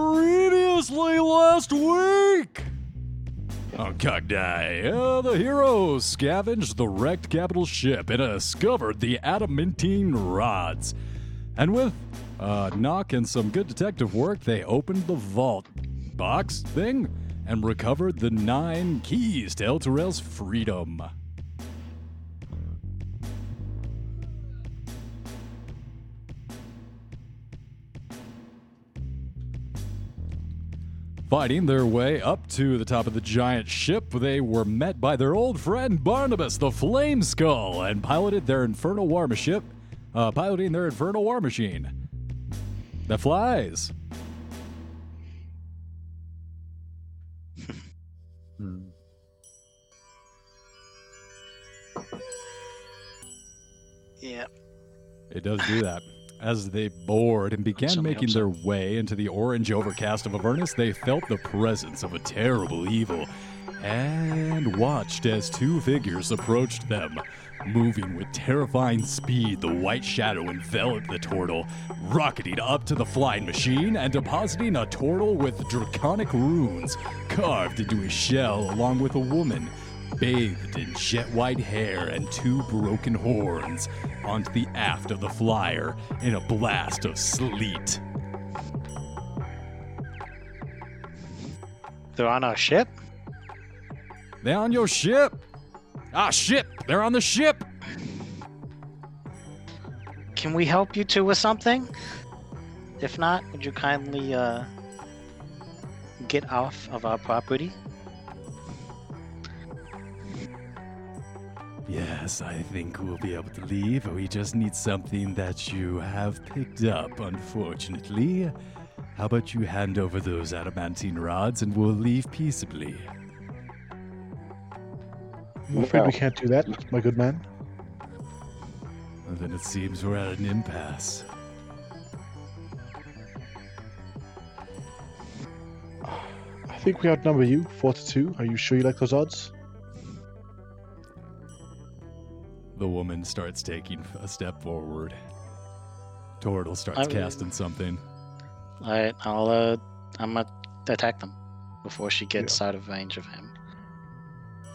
Previously last week! On Cogdi, uh, the heroes scavenged the wrecked capital ship and discovered the adamantine rods. And with a knock and some good detective work, they opened the vault box thing and recovered the nine keys to El freedom. Fighting their way up to the top of the giant ship, they were met by their old friend Barnabas, the Flame Skull, and piloted their infernal war ship, uh, piloting their infernal war machine that flies. Yeah. It does do that. As they bored and began making their way into the orange overcast of Avernus, they felt the presence of a terrible evil and watched as two figures approached them. Moving with terrifying speed, the white shadow enveloped the turtle, rocketing up to the flying machine and depositing a turtle with draconic runes carved into his shell, along with a woman bathed in jet white hair and two broken horns, onto the aft of the flyer in a blast of sleet. They're on our ship? They're on your ship! Ah, ship! They're on the ship! Can we help you two with something? If not, would you kindly uh get off of our property? Yes, I think we'll be able to leave. We just need something that you have picked up, unfortunately. How about you hand over those adamantine rods and we'll leave peaceably? I'm afraid we can't do that, my good man. And then it seems we're at an impasse. I think we outnumber you, four to two. Are you sure you like those odds? The woman starts taking a step forward. Tortle starts I mean- casting something. Alright, I'll uh I'm gonna attack them before she gets out of range of him.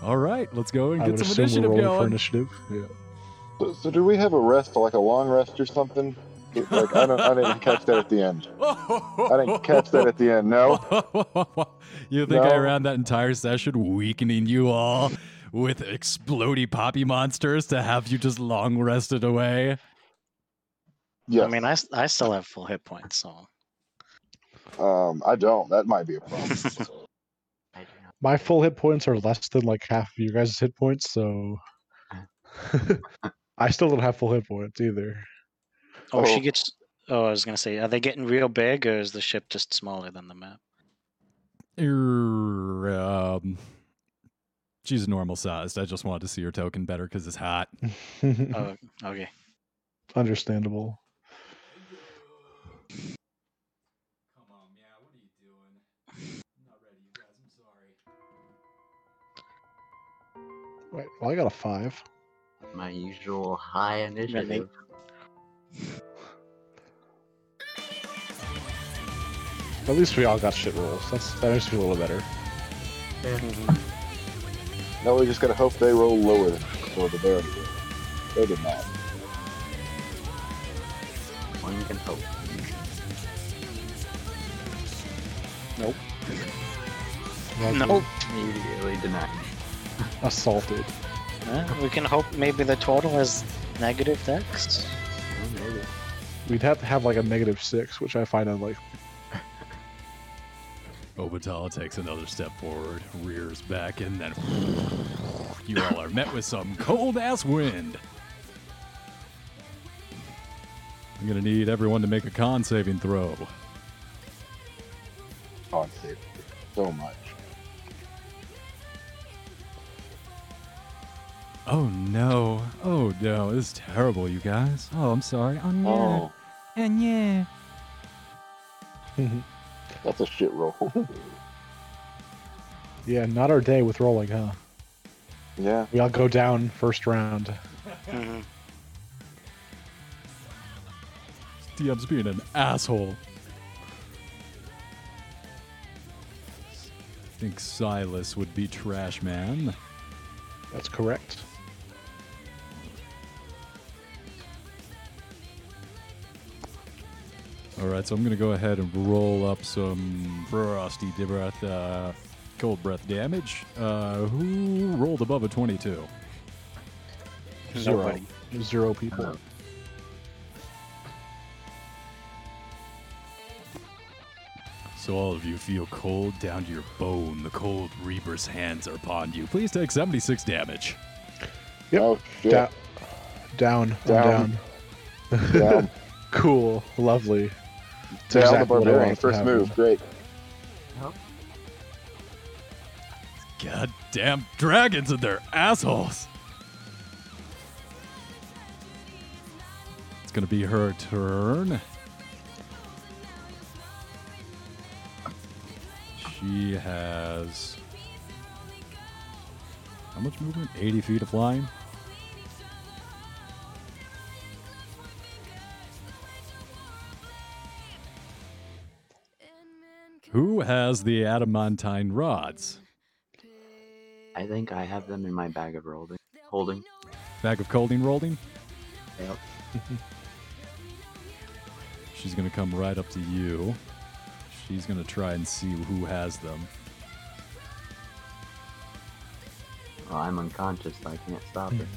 All right, let's go and I get would some assume initiative we're rolling for initiative. Yeah. So, so do we have a rest, like a long rest or something? Like I don't, I didn't catch that at the end. I didn't catch that at the end. No. you think I ran that entire session weakening you all with explody poppy monsters to have you just long rested away? Yeah, I mean I, I still have full hit points, so um, I don't. That might be a problem. My full hit points are less than like half of your guys' hit points, so I still don't have full hit points either. Oh, Oh. she gets oh I was gonna say, are they getting real big or is the ship just smaller than the map? Er, um, she's normal sized. I just wanted to see her token better because it's hot. Oh okay. Understandable. Come on, yeah, what are you doing? I'm not ready, you guys. I'm sorry. Right. Well, I got a five. My usual high initiative. At least we all got shit rolls. That's that makes me feel a little better. Mm-hmm. No, we just gotta hope they roll lower than or the bear did. They did not. One can hope. Nope. No. Immediately denied. Assaulted. We can hope maybe the Tortle is negative dex. Oh, maybe. We'd have to have like a negative six, which I find unlikely. Obatala takes another step forward, rears back, and then you all are met with some cold ass wind. I'm gonna need everyone to make a con saving throw. On safety. So much. Oh no! Oh no! This is terrible, you guys. Oh, I'm sorry. Oh no! Oh, And yeah. that's a shit roll. yeah, not our day with rolling, huh? yeah. We all go down first round. Mhm. DM's being an asshole. I think Silas would be Trash Man. That's correct. All right, so I'm going to go ahead and roll up some frosty breath, uh, cold breath damage. Uh, who rolled above a 22? Zero. Nobody. Zero people. So all of you feel cold down to your bone. The cold Reaper's hands are upon you. Please take 76 damage. Yep. Oh shit. Da- down. I'm Down. down. Down. Cool. Lovely. It's Down the exactly what I barbarian. First move. Great. Goddamn dragons and their assholes. It's going to be her turn. She has. How much movement? 80 feet of flying? Who has the adamantine rods? I think I have them in my bag of rolling, holding. Bag of colding rolling? Yep. She's gonna come right up to you. She's gonna try and see who has them. Well, I'm unconscious, so I can't stop her.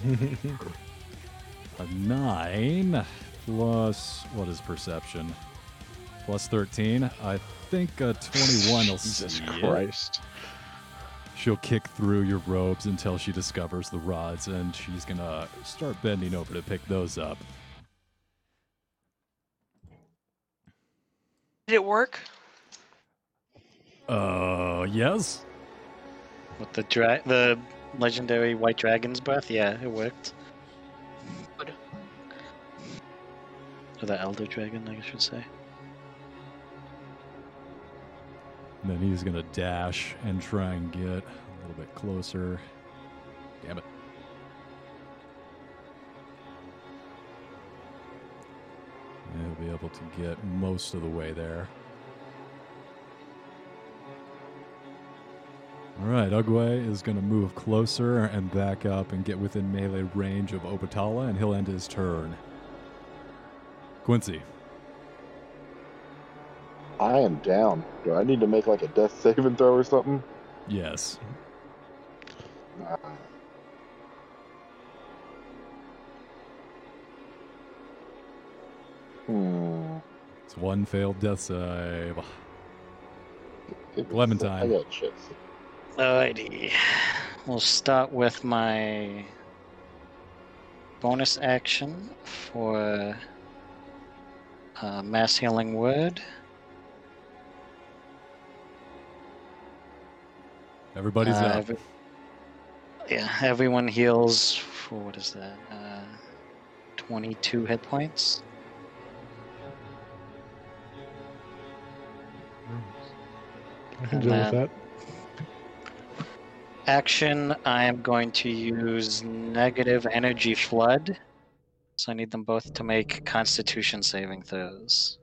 A nine plus what is perception? Plus thirteen. I think a twenty-one will Jesus see. Christ. She'll kick through your robes until she discovers the rods, and she's gonna start bending over to pick those up. Did it work? Uh, yes. With the dra- the legendary white dragon's breath? Yeah, it worked. Or the elder dragon, I guess you should say. And then he's gonna dash and try and get a little bit closer. Damn it. He'll be able to get most of the way there. All right, Ugwe is going to move closer and back up and get within melee range of Obatala, and he'll end his turn. Quincy. I am down. Do I need to make like a death saving throw or something? Yes. Nah. Hmm. It's one failed death save. It- Clementine. I got shit. Alrighty. We'll start with my bonus action for uh, mass healing word. Everybody's Uh, up. every- yeah, everyone heals for what is that? Uh, 22 hit points. I can deal with that. Action, I am going to use negative energy flood. So I need them both to make constitution saving throws.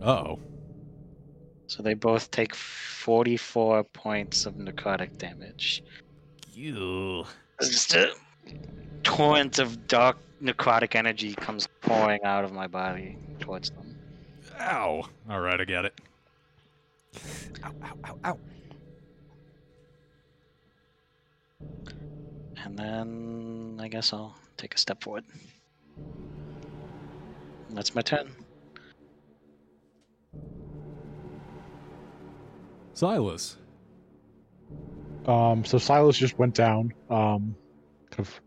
Oh. So they both take 44 points of necrotic damage. You. It's Just a torrent of dark necrotic energy comes pouring out of my body towards them. Ow. All right, I get it. Ow, ow, ow, ow. And then I guess I'll take a step forward. That's my turn. Silas. Um, so Silas just went down. Um, kind of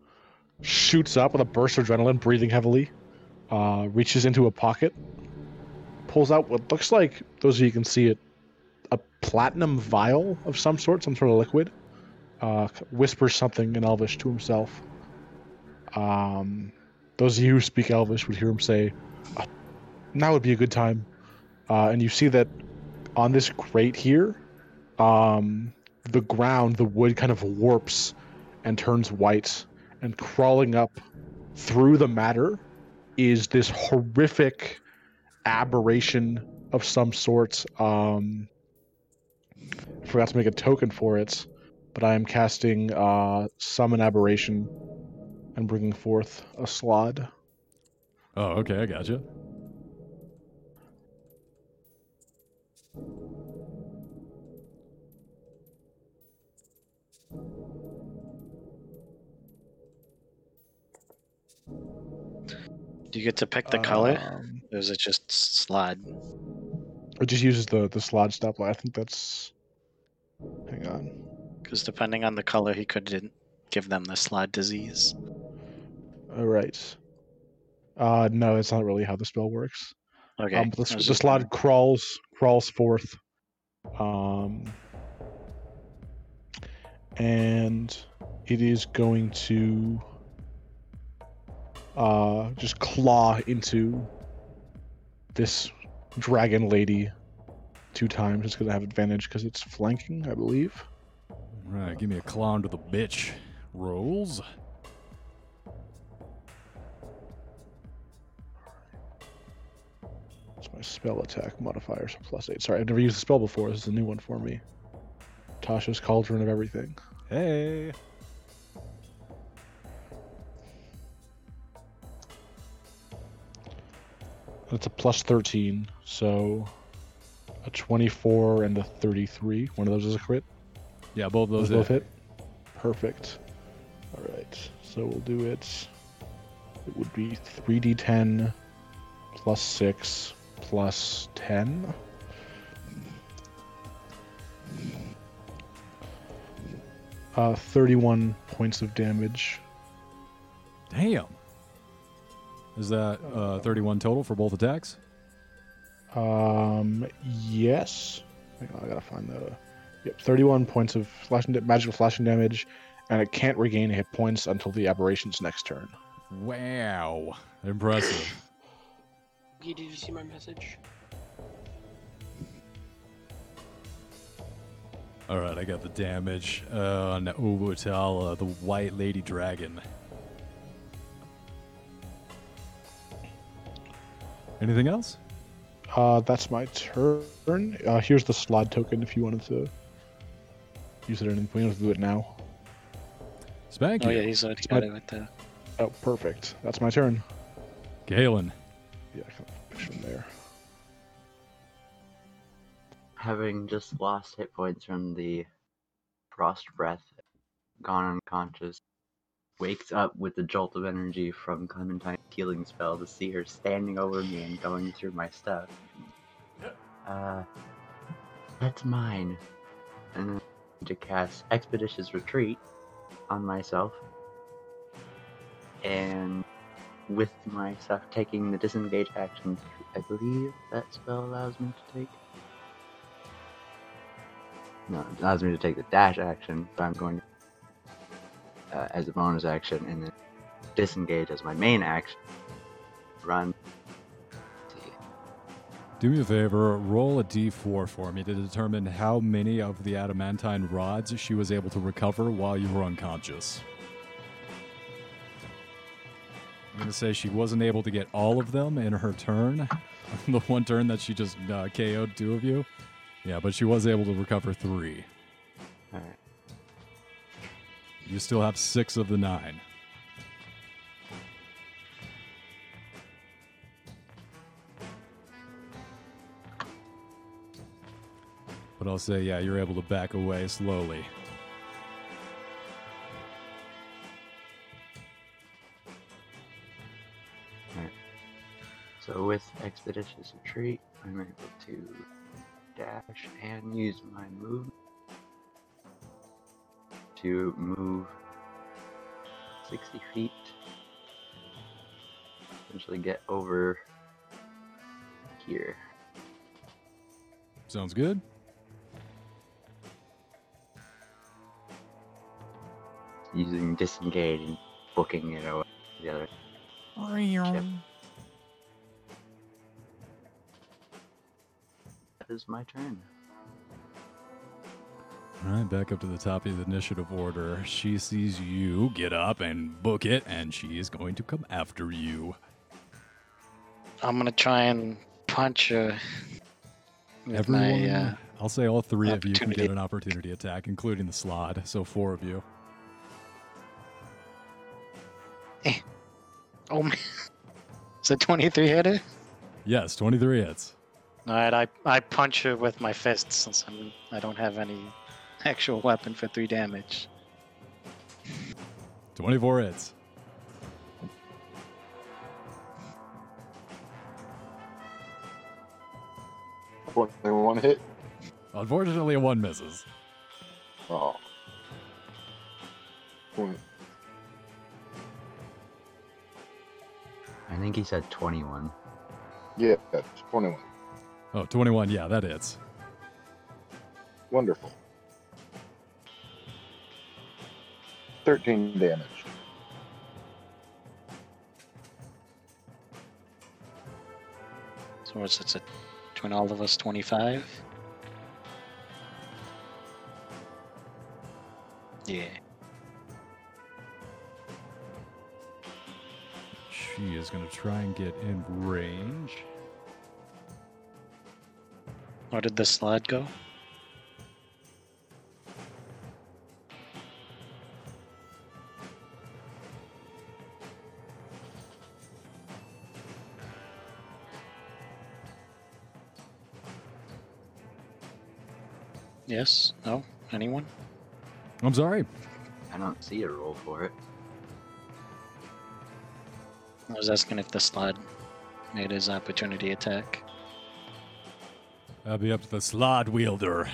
shoots up with a burst of adrenaline, breathing heavily. Uh, reaches into a pocket, pulls out what looks like those of you can see it, a platinum vial of some sort, some sort of liquid. Uh, whispers something in Elvish to himself. Um, those of you who speak Elvish would hear him say, "Uh, "Now would be a good time." Uh, and you see that on this crate here, um, the ground, the wood kind of warps and turns white, and crawling up through the matter is this horrific aberration of some sort. Um, I forgot to make a token for it, but I am casting uh, summon aberration and bringing forth a slaad. Oh, okay, I gotcha. Do you get to pick the color? Um, Or is it just slide? it just uses the the slaad stoplight. I think that's. Hang on. Because depending on the color, he could give them the slide disease. All right. Uh, no, that's not really how the spell works. Okay. Um, the, I s- was the slaad crawls crawls forth, um, and it is going to uh, just claw into this dragon lady two times. It's going to have advantage because it's flanking, I believe. Right, give me a clown to the bitch. Rolls. It's my spell attack modifier, so plus eight. Sorry, I've never used the spell before. This is a new one for me. Tasha's Cauldron of Everything. Hey. It's a plus 13, so a 24 and a 33. One of those is a crit. Yeah, both of Those those both hit. hit. Perfect. All right, so we'll do it. It would be 3d10 plus 6 plus 10. Uh, 31 points of damage. Damn. Is that uh, 31 total for both attacks? Um, yes. Hang on, I gotta find the. Yep, 31 points of slashing da- magical slashing damage, and it can't regain hit points until the aberration's next turn. Wow. Impressive. Did you see my message? All right, I got the damage uh, on Obatala, the White Lady Dragon. Anything else? Uh, that's my turn. Uh, here's the slaad token if you wanted to use it at any point. You don't have to do it now. Spank Oh yeah, he's already got it right there. Oh, perfect. That's my turn. Galen. Yeah, I can push him there. Having just lost hit points from the frost breath, gone unconscious, wakes up with the jolt of energy from Clementine's healing spell to see her standing over me and going through my stuff. Uh, that's mine. And then to cast Expeditious Retreat on myself. And with myself taking the disengage action, I believe that spell allows me to take. No, it allows me to take the dash action, but I'm going uh, as a bonus action, and then disengage as my main action. Run. Do me a favor, roll a d4 for me to determine how many of the adamantine rods she was able to recover while you were unconscious. I'm going to say she wasn't able to get all of them in her turn, the one turn that she just uh, KO'd two of you. Yeah, but she was able to recover three. Alright. You still have six of the nine. But I'll say, yeah, you're able to back away slowly. So with Expeditious Retreat, I'm able to dash and use my move to move 60 feet. Eventually get over here. Sounds good? Using disengage and booking it away to the other. That is my turn. All right, back up to the top of the initiative order. She sees you get up and book it, and she is going to come after you. I'm gonna try and punch her with Everyone, my. Uh, I'll say all three of you can opportunity. get an opportunity attack, including the slaad. So four of you. oh man, is it 23 hitter? Yes, 23 hits. All right, I I punch her with my fists since I'm I don't have any actual weapon for three damage. 24 hits. One hit. Unfortunately, one misses. Oh. Twenty- I think he said 21. Yeah, that's 21. Oh, 21. Yeah, that hits. Wonderful. 13 damage. So what's it's a between all of us 25? Yeah. She is going to try and get in range. Where did the slide go? Yes? No? Anyone? I'm sorry. I don't see a roll for it. I was asking if the slide made his opportunity attack. That'll be up to the slaad wielder.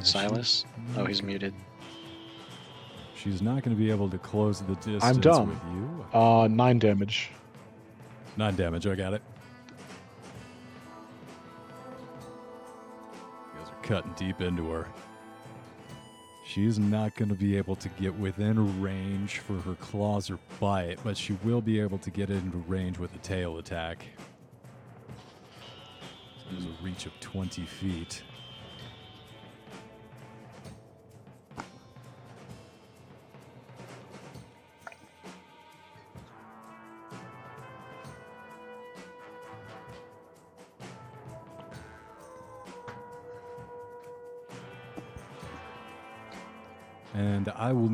Silas? Oh, he's muted. She's not going to be able to close the distance done. with you. Uh, nine damage. Nine damage. I got it. Cutting deep into her. She's not going to be able to get within range for her claws or bite, but she will be able to get into range with a tail attack. So there's a reach of 20 feet.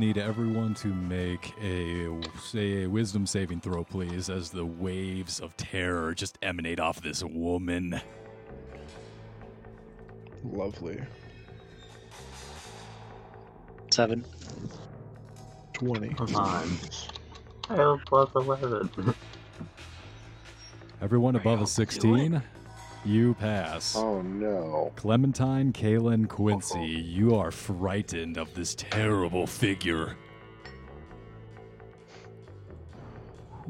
Need everyone to make a say a wisdom saving throw, please, as the waves of terror just emanate off this woman. Lovely. Seven. 20. Come on. I have plus 11. Everyone above a 16, you pass. Oh no. Clementine, Kaylin, Quincy, you are frightened of this terrible figure.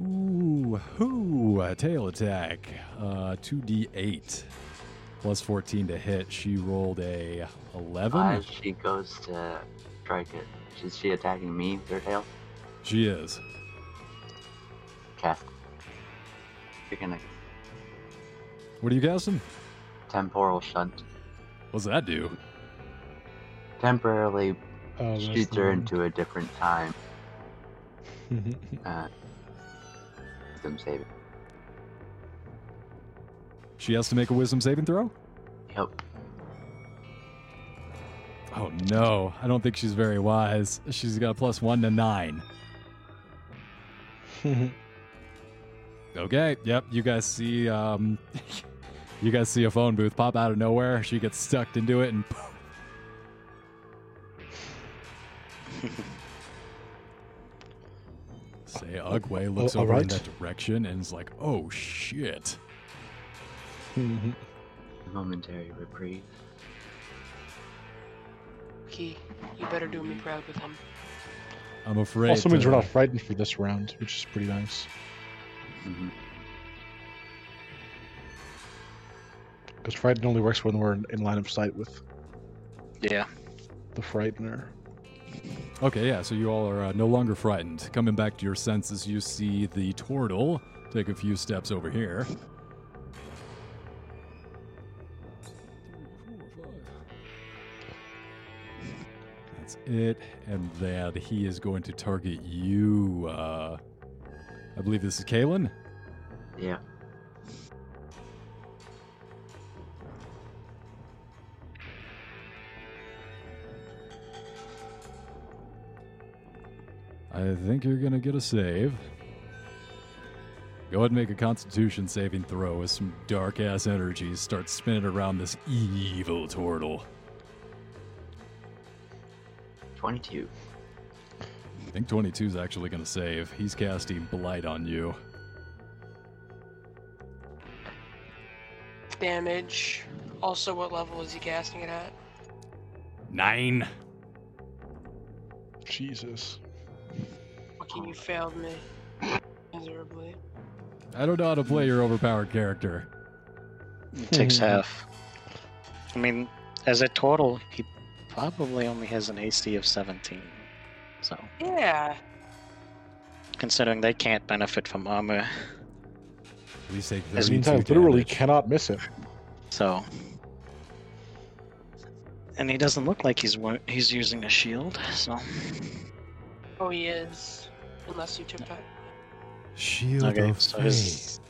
Ooh, ooh, a tail attack. Uh, 2d8 plus 14 to hit. She rolled a 11. As she goes to strike it, is she attacking me with her tail? She is. Okay. You're gonna What are you casting? temporal shunt. What's that do? Temporarily Oh, shoots her into a different time. Uh, wisdom saving. She has to make a wisdom saving throw? Yep. Oh no, I don't think she's very wise. She's got a plus one to nine. Okay, yep, you guys see um you guys see a phone booth pop out of nowhere. She gets sucked into it and Say Ugway looks Oh, over in that direction and is like, "Oh shit." Momentary reprieve. Key, you better do me proud with him. I'm afraid also means to- we're not frightened for this round, which is pretty nice. hmm Because frightened only works when we're in, in line of sight with Yeah. the frightener. Okay, yeah, so you all are uh, no longer frightened. Coming back to your senses, you see the turtle take a few steps over here. That's it, and that he is going to target you. Uh, I believe this is Kalen. Yeah. I think you're gonna get a save. Go ahead and make a constitution saving throw as some dark ass energies start spinning around this evil turtle. 22. I think 22 is actually gonna save. He's casting Blight on you. Damage. Also, what level is he casting it at? Nine. Jesus. Fucking, you failed me miserably. I don't know how to play your overpowered character. It takes hmm. half. I mean, as a Tortle, he probably only has an AC of 17. So, Yeah. considering they can't benefit from armor, Please take As That means 32 I literally cannot miss it. so. And he doesn't look like he's wa- he's using a shield, so. Oh, he is. Unless you took that. Shield Okay, of so Fate. his-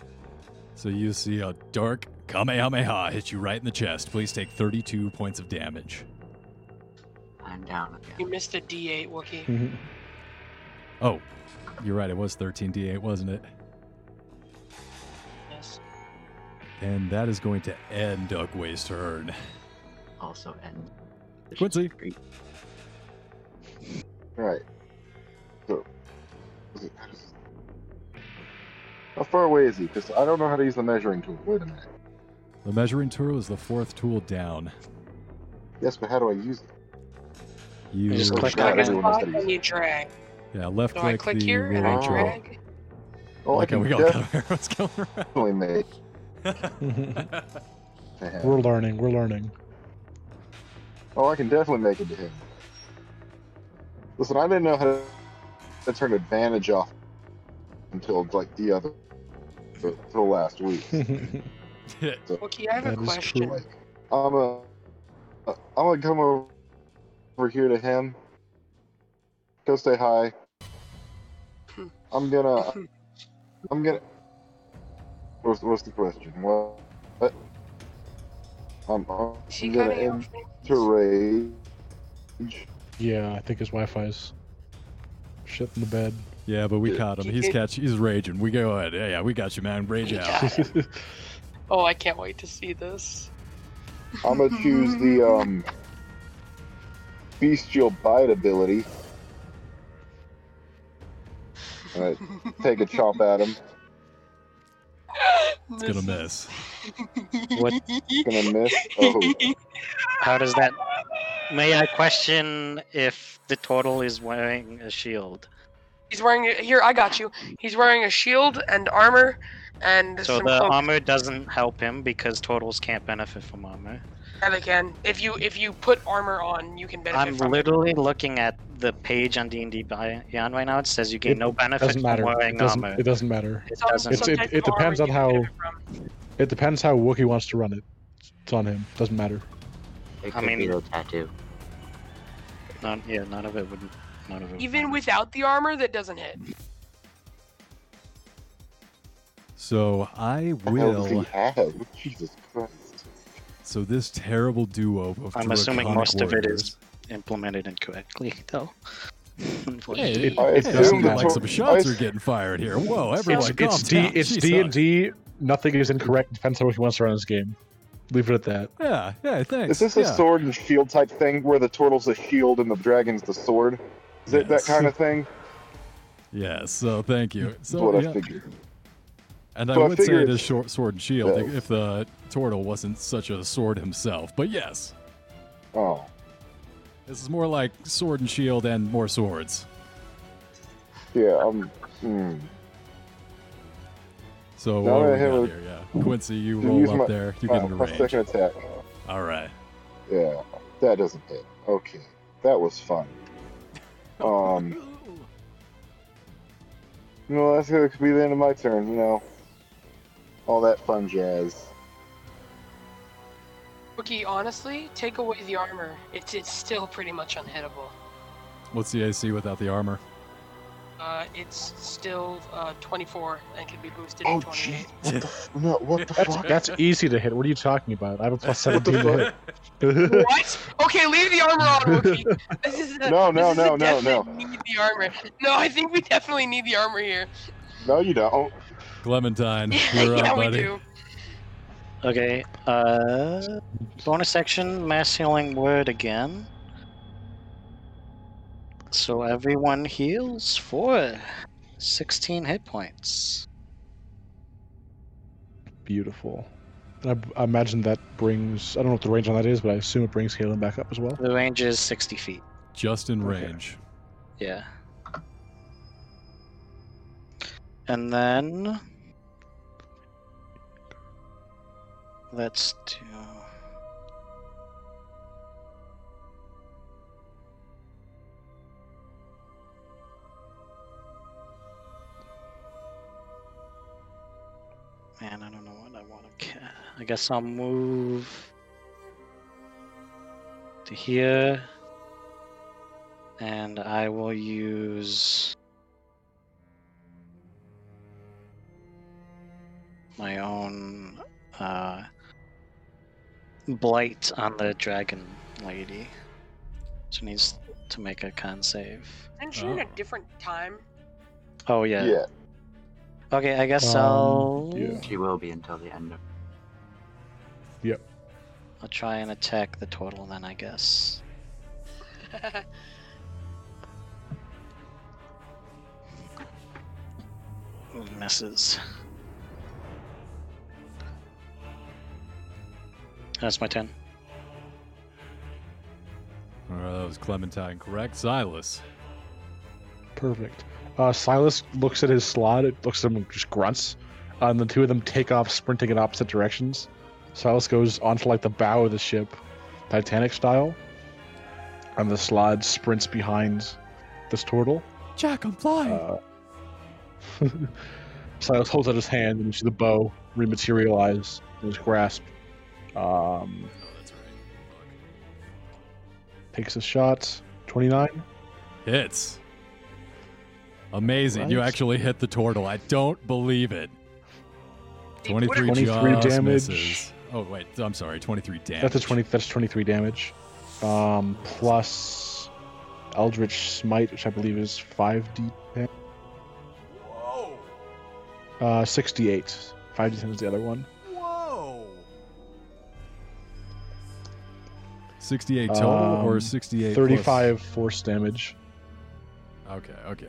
So you see a dark Kamehameha hit you right in the chest. Please take 32 points of damage. I'm down again. You missed a D8, Wookie. Mm-hmm. Oh, you're right. It was 13d8, wasn't it? Yes. And that is going to end Dugway's turn. Also end. Quincy. streak. Right. So, is it- how far away is he? Because I don't know how to use the measuring tool. Wait a minute. The measuring tool is the fourth tool down. Yes, but how do I use it? You, just click not on a it. everyone knows how spot to use and it. you drag. yeah, left So I click, click the here and I rolling tool. drag. Oh, I Like can we got Calaveras going definitely make. around. to him. we're learning. We're learning. Oh, I can definitely make it to him. Listen, I didn't know how to, to turn advantage off until like the other, for the last week. Wookie, I have a question. true. I'm a, I'm gonna come over, over here to him. Go say hi. I'm hmm. gonna, I'm gonna. What's, what's the question? What? What? I'm, I'm Is he gonna cutting off enter rage. yeah, I think his Wi-Fi's shit in the bed. yeah, but we caught him. He's catch. He's raging. We go ahead. Yeah, yeah, we got you, man. Rage out. Oh, I can't wait to see this. I'm gonna choose the um bestial bite ability. Alright, take a chop at him. It's gonna miss. What- Gonna miss. Oh, How does that. May I question if the Tortle is wearing a shield? He's wearing a, here. I got you. He's wearing a shield and armor, and So some the cloak. armor doesn't help him because Tortles can't benefit from armor. Yeah, they can. If you if you put armor on, you can benefit I'm from it. literally looking at the page on D&D Beyond right now. It says you gain It no benefit doesn't from matter. wearing It doesn't, armor. it doesn't matter. It doesn't. It's- some it- type it of depends on how- It depends how Wookie wants to run it. It's on him. Doesn't matter. It I could be mean- the tattoo. None, yeah, none of it would. None of it. would Even matter. without the armor, that doesn't hit. So I what the hell does will. have? Jesus Christ. So this terrible duo of I'm assuming draconic most of it warriors- is implemented incorrectly, though. Hey, Unfortunately. it, I it assume doesn't the look like to- some shots I- are getting fired here. Whoa, everyone, It's, calm it's D. down. It's Jeez, D huh? and D. Nothing is incorrect. Depends on how he wants to run this game. Leave it at that. Yeah, yeah, thanks. Is this a sword and shield type thing where the turtle's the shield and the dragon's the sword? Is it that kind of thing? Yes, so thank you. So, what I figured. and I so I would say figure it is it's- short sword and shield Yeah. if the turtle wasn't such a sword himself. But yes, Oh. this is more like sword and shield and more swords. Yeah, um, hmm. So Now what do I we have got a- here? Yeah, Quincy, you to roll use up my- there. You my, get into my range. second attack. All right. Yeah, that doesn't hit. Okay, that was fun. Um, you know, that's gonna be the end of my turn. You know, all that fun jazz. Wookie, honestly, take away the armor. It's it's still pretty much unhittable. What's the AC without the armor? Uh, it's still uh, 24 and can be boosted Oh, to gee, 28. what the f- no, what the That's fuck? that's easy to hit. What are you talking about? I have a plus What the seventeen to hit. what? Okay, leave the armor on, Wookie. This is a, No, no, this is no, no, no. need the armor. No, I think we definitely need the armor here. No, you don't. Clementine, you're yeah, up, we buddy. do. Okay, uh, bonus section, mass healing word again. So everyone heals for 16 hit points. Beautiful. And I, I imagine that brings. I don't know what the range on that is, but I assume it brings Halen back up as well. The range is 60 feet. Just in Okay. range. Yeah. And then let's do Man, I don't know what I want to ca- I guess I'll move to here and I will use my own uh, blight on the dragon lady. She needs to make a con save. Isn't she in a Oh. different time? Oh yeah. Yeah. Okay, I guess Um, I'll yeah. She will be until the end of. Yep. I'll try and attack the Tortle then. I guess. Misses. That's my turn. All right, that was Clementine, correct? Silas. Perfect. Uh, Silas looks at his slaad. It looks at him and just grunts. Uh, and the two of them take off, sprinting in opposite directions. Silas goes onto like the bow of the ship, Titanic style, and the slide sprints behind this turtle. Jack, I'm flying. Uh, Silas holds out his hand, and you see the bow rematerialize in his grasp. Um, that's right. takes a shot. Twenty-nine. Hits. Amazing. You actually hit the turtle. I don't believe it. 23, 23 just damage. misses. Oh, wait. I'm sorry. 23 damage. That's a twenty. That's twenty-three damage. Um, plus Eldritch Smite, which I believe is 5d10. Whoa. Uh, sixty-eight. Five d ten is the other one. Whoa. 68 total or Um, 68 plus- Thirty-five force damage. Okay, okay.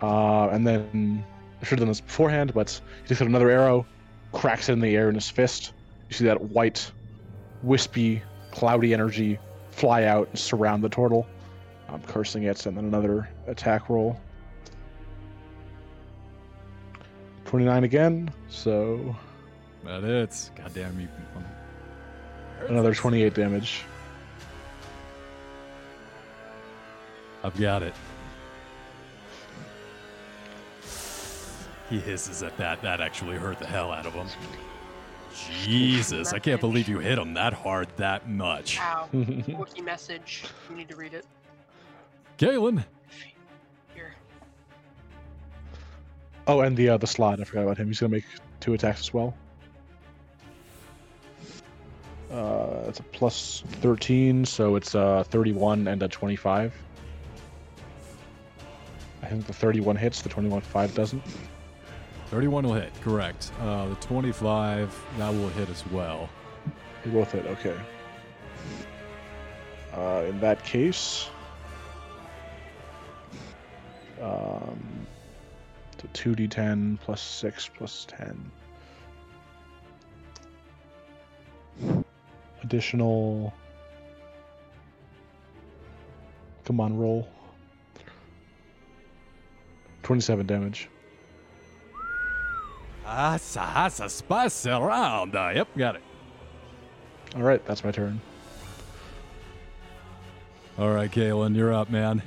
Uh, and then I should have done this beforehand, but he takes out another arrow, cracks it in the air in his fist. You see that white, wispy, cloudy energy fly out and surround the turtle. I'm cursing it, and then another attack roll. 29 again, so That hits. Goddamn you. another 28 damage. I've got it. He hisses at that. That actually hurt the hell out of him. Jesus, I can't believe you hit him that hard that much. Ow. Wookie message. You need to read it. Galen, Here. oh, and the uh, the slaad, I forgot about him. He's gonna make two attacks as well. Uh, it's a plus 13, so it's uh 31 and a 25. I think the 31 hits, the 21 5 doesn't. 31 will hit, correct. Uh, the 25, that will hit as well. They both hit, okay. Uh, in that case, um, so 2d10 plus 6 plus 10. Additional. Come on, roll. 27 damage. Asa, asa, spice around. Uh, yep, got it. Alright, that's my turn. All right, Galen, you're up, man.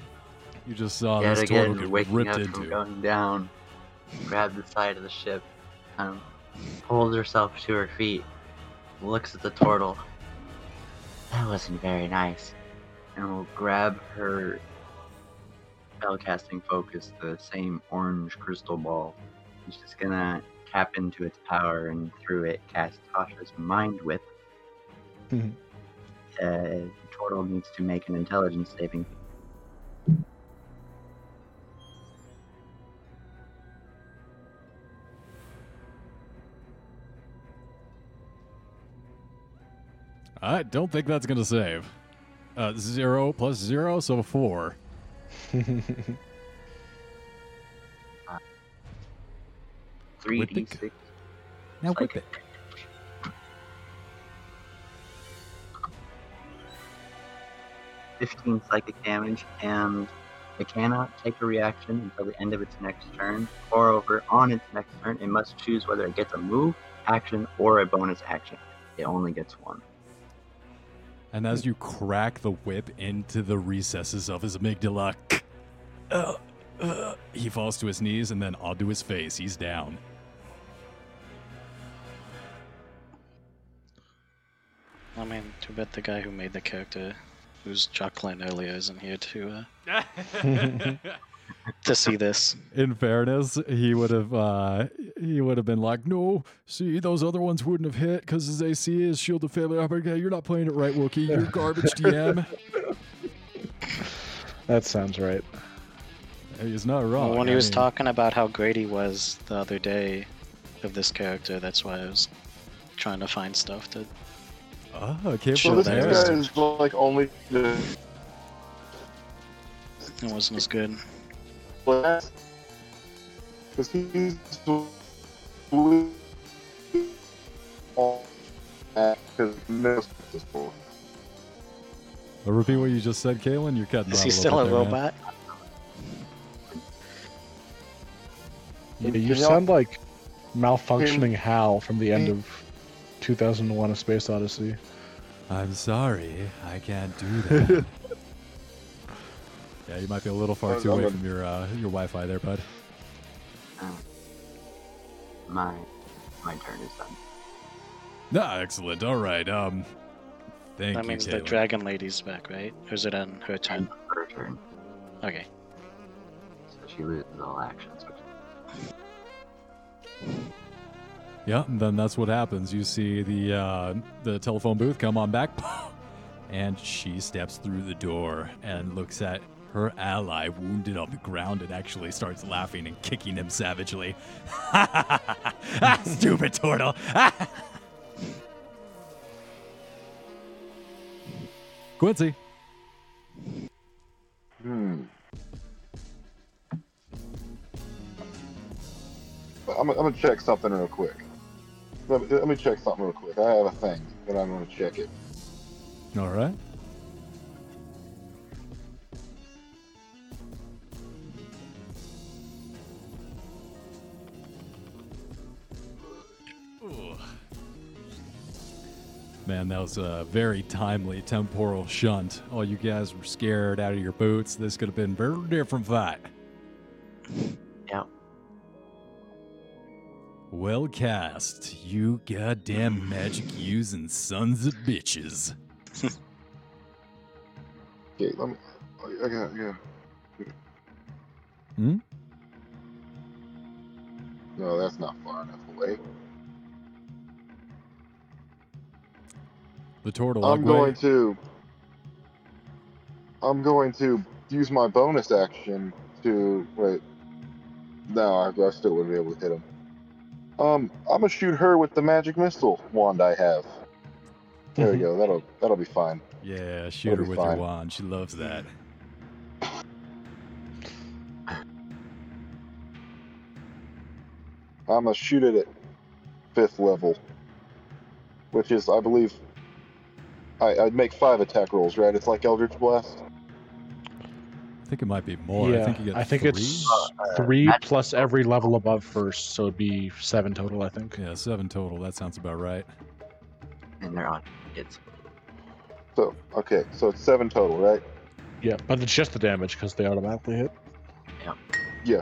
You just saw Yet this turtle again, get waking ripped up into. from going down, grab the side of the ship, kind of pulls herself to her feet, looks at the turtle. That wasn't very nice. And will grab her spellcasting focus, the same orange crystal ball. She's just gonna tap into its power and through it cast Tasha's Mind Whip. Mm-hmm. Uh, Tortle needs to make an intelligence saving. I don't think that's going to save. Uh, zero plus zero, so four. Three d six. Now whip it. Fifteen psychic damage, and it cannot take a reaction until the end of its next turn. Moreover, on its next turn, it must choose whether it gets a move, action, or a bonus action. It only gets one. And as you crack the whip into the recesses of his amygdala, uh, uh, he falls to his knees and then onto his face. He's down. Too bad the guy who made the character, who's chuckling earlier, isn't here to uh, to see this. In fairness, he would have uh, he would have been like, "No, see, those other ones wouldn't have hit because his AC is shield of failure. Okay, you're not playing it right, Wookie. You're garbage, DM." that sounds right. He's not wrong. Well, when he I was mean, talking about how great he was the other day of this character, that's why I was trying to find stuff to. Oh, okay, So So this there. guy there. is like only the It wasn't as good. last because he's because Uh, Repeat what you just said, Kalen. You're cutting Is out he still a bit there, man. robot? Yeah, you sound like malfunctioning Hal from the end of 2001: A Space Odyssey. I'm sorry, I can't do that. yeah, you might be a little far too away from your uh, your Wi-Fi there, bud. My my turn is done. No, excellent. All right. Um, thank That you, means the dragon lady's back, right? Or is it on her And turn? her turn, Okay. so she loses all actions. Yeah, and then that's what happens. You see the uh, the telephone booth come on back, and she steps through the door and looks at her ally wounded on the ground and actually starts laughing and kicking him savagely. Stupid turtle! Quincy. Hmm. I'm, I'm gonna check something real quick. Let me, let me check something real quick. I have a thing, but I'm gonna check it. All right. Man, that was a very timely temporal shunt. All you guys were scared out of your boots. This could have been a very different fight. Well cast, you goddamn magic using sons of bitches. Okay, let me. I got yeah. Hmm? No, that's not far enough away. The turtle. I'm going to. I'm going to use my bonus action to wait. No, I, I still wouldn't be able to hit him. Um, I'm gonna shoot her with the magic missile wand I have. There we go. That'll that'll be fine. Yeah, shoot her That'll be with fine. your wand. She loves that. I'm gonna shoot it at fifth level, which is, I believe, I, I'd make five attack rolls, right? It's like Eldritch Blast. I think it might be more. yeah, I think you get I think three. it's three uh, plus every level above first, so it'd be seven total. I think. Yeah, seven total. That sounds about right. and they're on it's So okay, so it's seven total, right? Yeah, but it's just the damage because they automatically hit. Yeah. Yeah.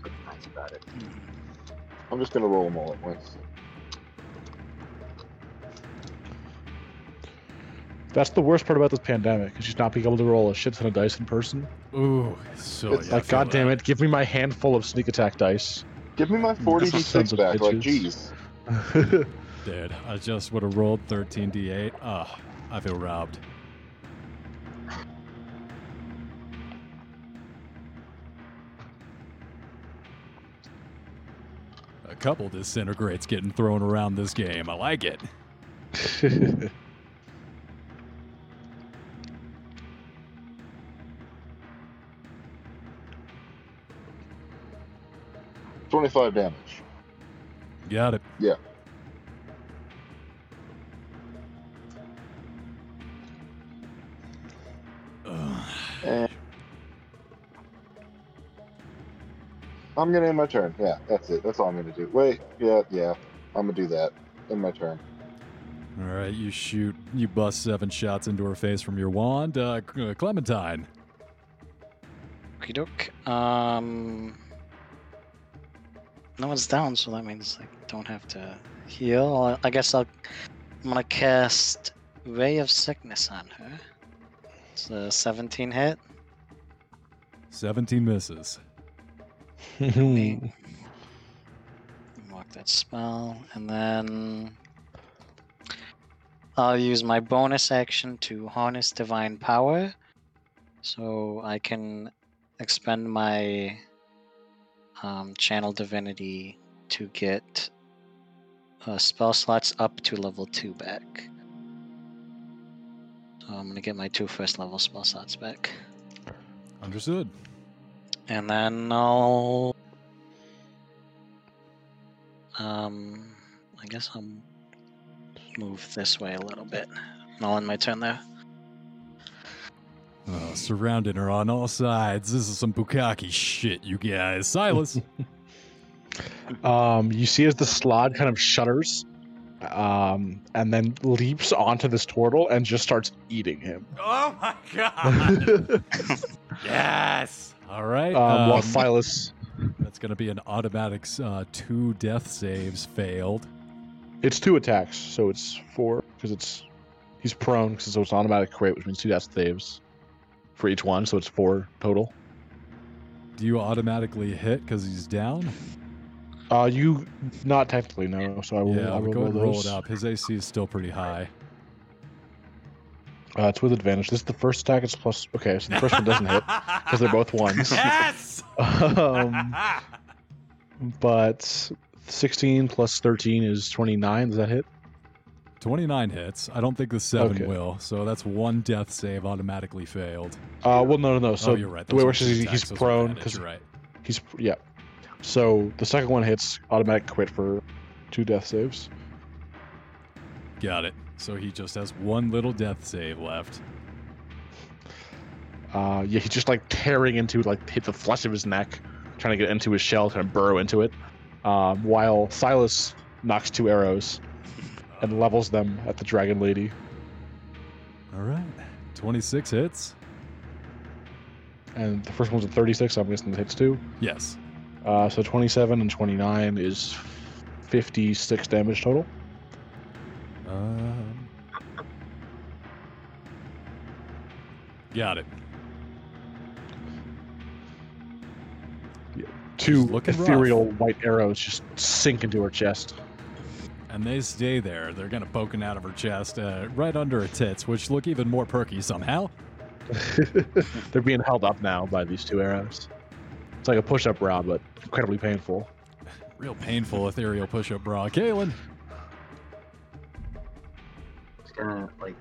What's nice about it. I'm just gonna roll them all at once. That's the worst part about this pandemic, is just not being able to roll a shit ton of dice in person. Ooh, so It's yeah, like, feel god damn it, give me my handful of sneak attack dice. Give me my 40 Sons d6 of back. Like, bitches. geez. Dude, I just would have rolled 13d8. Ah, I feel robbed. A couple disintegrates getting thrown around this game. I like it. Twenty-five damage. Got it. Yeah. And I'm gonna end my turn. Yeah, that's it. That's all I'm gonna do. Wait, yeah, yeah. I'm gonna do that. End my turn. All right, you shoot, you bust seven shots into her face from your wand. Uh, Clementine. Okie doke. Um, no one's down, so that means I don't have to heal. I guess I'll. I'm gonna cast Ray of Sickness on her. It's a 17 hit. 17 misses. Me. Mark that spell, and then I'll use my bonus action to harness divine power, so I can expend my um, channel divinity to get uh, spell slots up to level two back. So I'm gonna get my two first level spell slots back. Understood. And then I'll. Um, I guess I'll move this way a little bit. And I'll end my turn there. Oh, surrounding her on all sides. This is some Bukaki shit, you guys. Silas. um, you see as the slaad kind of shudders, um, and then leaps onto this turtle and just starts eating him. oh my god. yes. All right. Um, while um, Silas, that's going to be an automatic uh, two death saves failed. it's two attacks, so it's four because it's he's prone, so it's automatic crit, which means two death saves for each one, so it's four total. Do you automatically hit because he's down? Uh, you not technically no, so I will. yeah, I will go ahead and roll it up. His AC is still pretty high. Uh, it's with advantage. This is the first attack. It's plus. Okay, so the first one doesn't hit because they're both ones. Yes. um, but 16 plus 13 is 29. Does that hit? 29 hits. I don't think the seven Okay. will. So that's one death save automatically failed. Uh, well, no, no, no. So oh, you're right. the way it works is he's, attacks, he's those are prone because You're right. he's yeah. So the second one hits automatic quit for two death saves. Got it. So he just has one little death save left. Uh, yeah, he's just like tearing into like hit the flesh of his neck, trying to get into his shell, kind of burrow into it. Um, while Silas knocks two arrows and levels them at the dragon lady. All right. 26 hits. And the first one's a 36, so I'm guessing it hits two. Yes. Uh, so 27 and 29 is 56 damage total. Um, got it. Two looking rough. ethereal white arrows just sink into her chest. And they stay there. They're kind of poking out of her chest, uh, right under her tits, which look even more perky somehow. They're being held up now by these two arrows. It's like a push-up bra, but incredibly painful. Real painful ethereal push up bra. Kalen. She's gonna like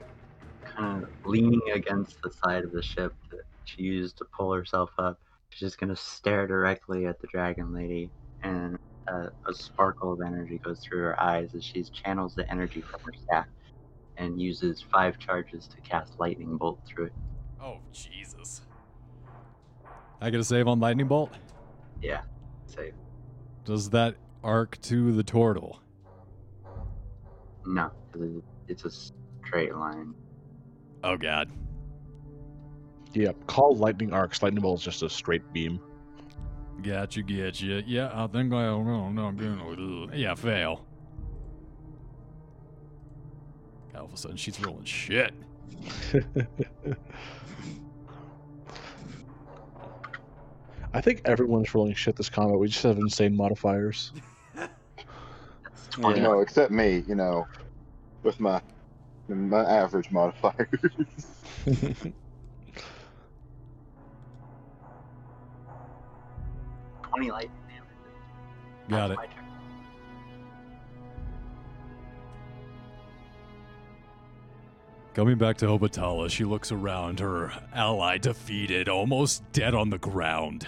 kind of leaning against the side of the ship that she used to pull herself up. She's just gonna stare directly at the dragon lady, and uh, a sparkle of energy goes through her eyes as she channels the energy from her staff and uses five charges to cast lightning bolt through it. Oh, Jesus. I get a save on Lightning Bolt? Yeah, save. Does that arc to the turtle? No, it's a straight line. Oh, God. Yep. Call lightning arcs. Lightning bolt is just a straight beam. Gotcha, gotcha. Yeah, I think I don't know. No, I'm doing Yeah, fail. All of a sudden, she's rolling shit. I think everyone's rolling shit this combat. We just have insane modifiers. That's Yeah. 20. No, except me, you know, with my my average modifiers. 20 lightning damage. Got it. Coming back to Obatala, she looks around, her ally defeated, almost dead on the ground.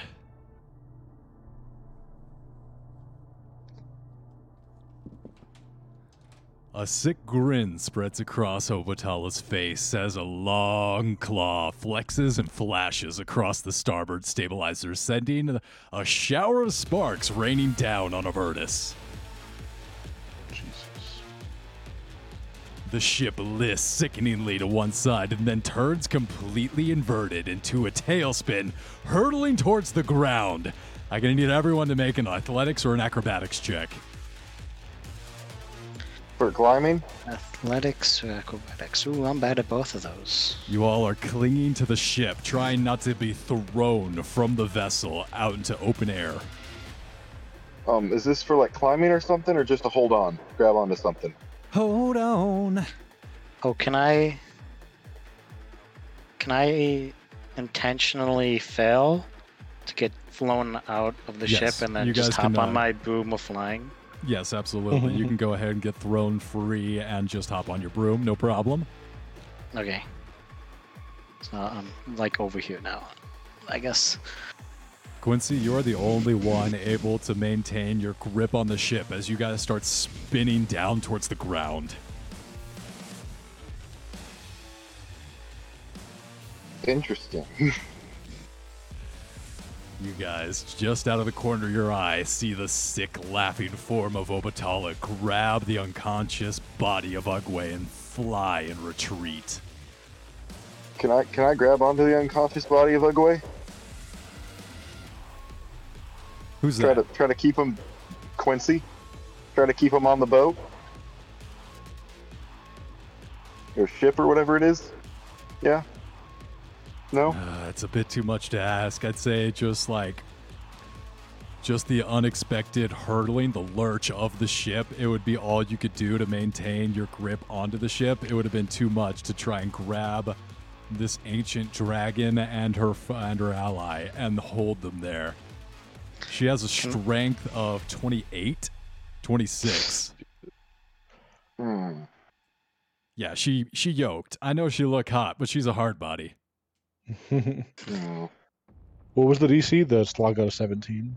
A sick grin spreads across Obatala's face as a long claw flexes and flashes across the starboard stabilizer, sending a shower of sparks raining down on Avernus. Jesus. The ship lists sickeningly to one side and then turns completely inverted into a tailspin, hurtling towards the ground. I'm gonna need everyone to make an athletics or an acrobatics check. For climbing? Athletics or acrobatics? Ooh, I'm bad at both of those. You all are clinging to the ship, trying not to be thrown from the vessel out into open air. Um, is this for like climbing or something, or just to hold on, grab onto something? Hold on. Oh, can I? Can I intentionally fail to get flown out of the Yes, ship and then you just guys hop can, on uh, my boom of flying? Yes, absolutely. you can go ahead and get thrown free and just hop on your broom, no problem. Okay. So I'm like over here now. I guess. Quincy, you're the only one able to maintain your grip on the ship as you guys start spinning down towards the ground. Interesting. You guys, just out of the corner of your eye, see the sick, laughing form of Obatala grab the unconscious body of Ugwe and fly in retreat. can I can I grab onto the unconscious body of Ugwe? Who's Try that? to try to keep him, Quincy. Try to keep him on the boat or ship or whatever it is. Yeah. No. Uh, it's a bit too much to ask. I'd say just like just the unexpected hurtling, the lurch of the ship, it would be all you could do to maintain your grip onto the ship. It would have been too much to try and grab this ancient dragon and her and her ally and hold them there. She has a strength of 28, 26. Hmm. Yeah, she she yoked. I know she look hot, but she's a hard body. What was the DC? The slug got a 17.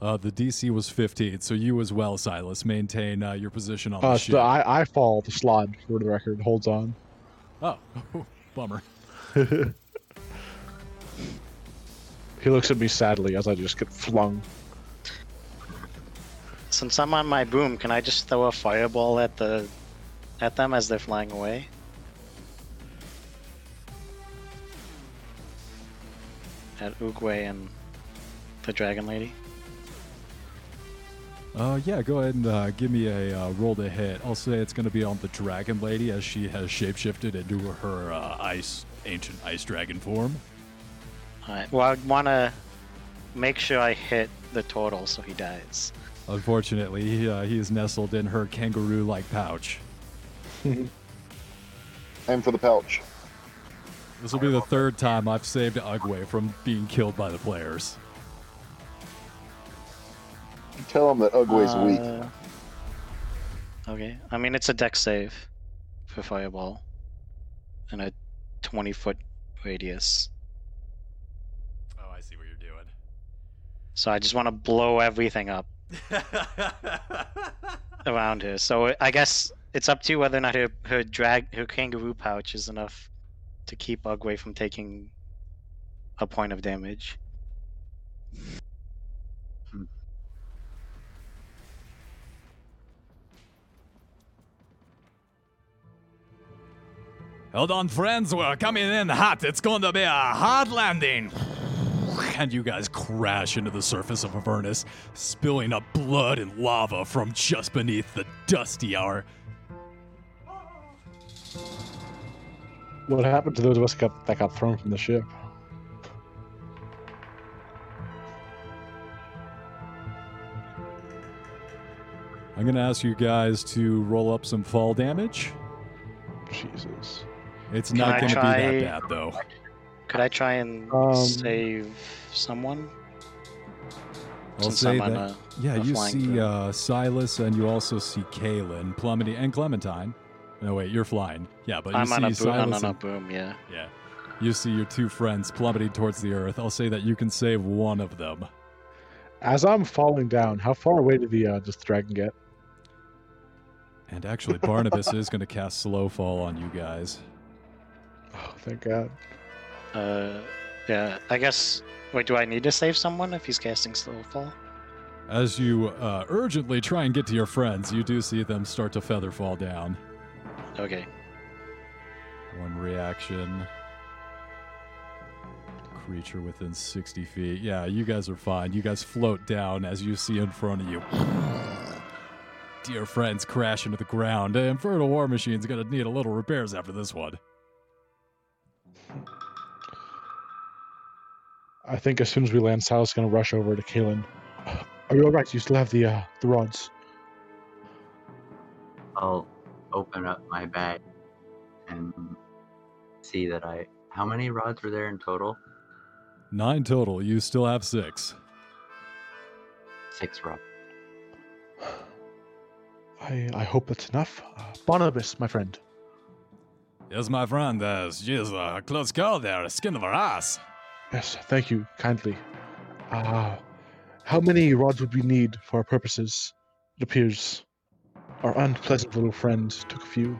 Uh, the DC was 15, so you as well, Silas, maintain uh, your position on the Uh, ship. so I, I fall. The slaad, for the record, holds on. Oh, bummer. He looks at me sadly as I just get flung. Since I'm on my boom, can I just throw a fireball at the at them as they're flying away? At Ugwe and the dragon lady. Uh, yeah, go ahead and uh, give me a uh, roll to hit. I'll say it's going to be on the Dragon Lady as she has shapeshifted into her uh, ice, ancient ice dragon form. Alright. Well, I want to make sure I hit the total so he dies. Unfortunately, he, uh, he is nestled in her kangaroo-like pouch. Aim for the pouch. This will be the third time I've saved Ugwe from being killed by the players. Tell him that Ugwe's weak. Uh, Okay. I mean, it's a Dex save for fireball and a 20 foot radius. Oh, I see what you're doing. So I just want to blow everything up around her. So I guess it's up to you whether or not her, her drag her kangaroo pouch is enough to keep Ugwe from taking a point of damage. Hmm. Hold on, friends. We're coming in hot. It's going to be a hard landing. And you guys crash into the surface of Avernus, spilling up blood and lava from just beneath the dusty hour. What happened to those of us got, that got thrown from the ship? I'm going to ask you guys to roll up some fall damage. Jesus. It's Can not I going to be that bad, though. Could I try and Um, save someone? I'll Since say I'm on that. a- yeah, a you flying see throw. uh, Silas and you also see Kalen plummeting and Clementine No, wait, you're flying. Yeah, but you I'm see on a boom. I'm Silas on a boom. Yeah. Yeah. You see your two friends plummeting towards the earth. I'll say that you can save one of them. As I'm falling down, how far away did the uh, does the dragon get? And actually, Barnabas is going to cast Slow Fall on you guys. Oh, thank God. Uh, yeah. I guess. Wait, do I need to save someone if he's casting slow fall? As you uh, urgently try and get to your friends, you do see them start to feather fall down. Okay. One reaction. Creature within 60 feet. Yeah, you guys are fine. You guys float down as you see in front of you. Dear friends crash into the ground. The Infernal War Machine's gonna need a little repairs after this one. I think as soon as we land, Silas is gonna rush over to Kalen. Are you all right? You still have the uh, the rods. I'll open up my bag and see that I. How many rods were there in total? Nine total. You still have six. Six rods. I I hope that's enough. Uh, Barnabas, my friend. Yes, my friend. Uh, she's a close call there. Skin of her ass. Yes, thank you kindly. Ah, how many rods would we need for our purposes? It appears our unpleasant little friend took a few.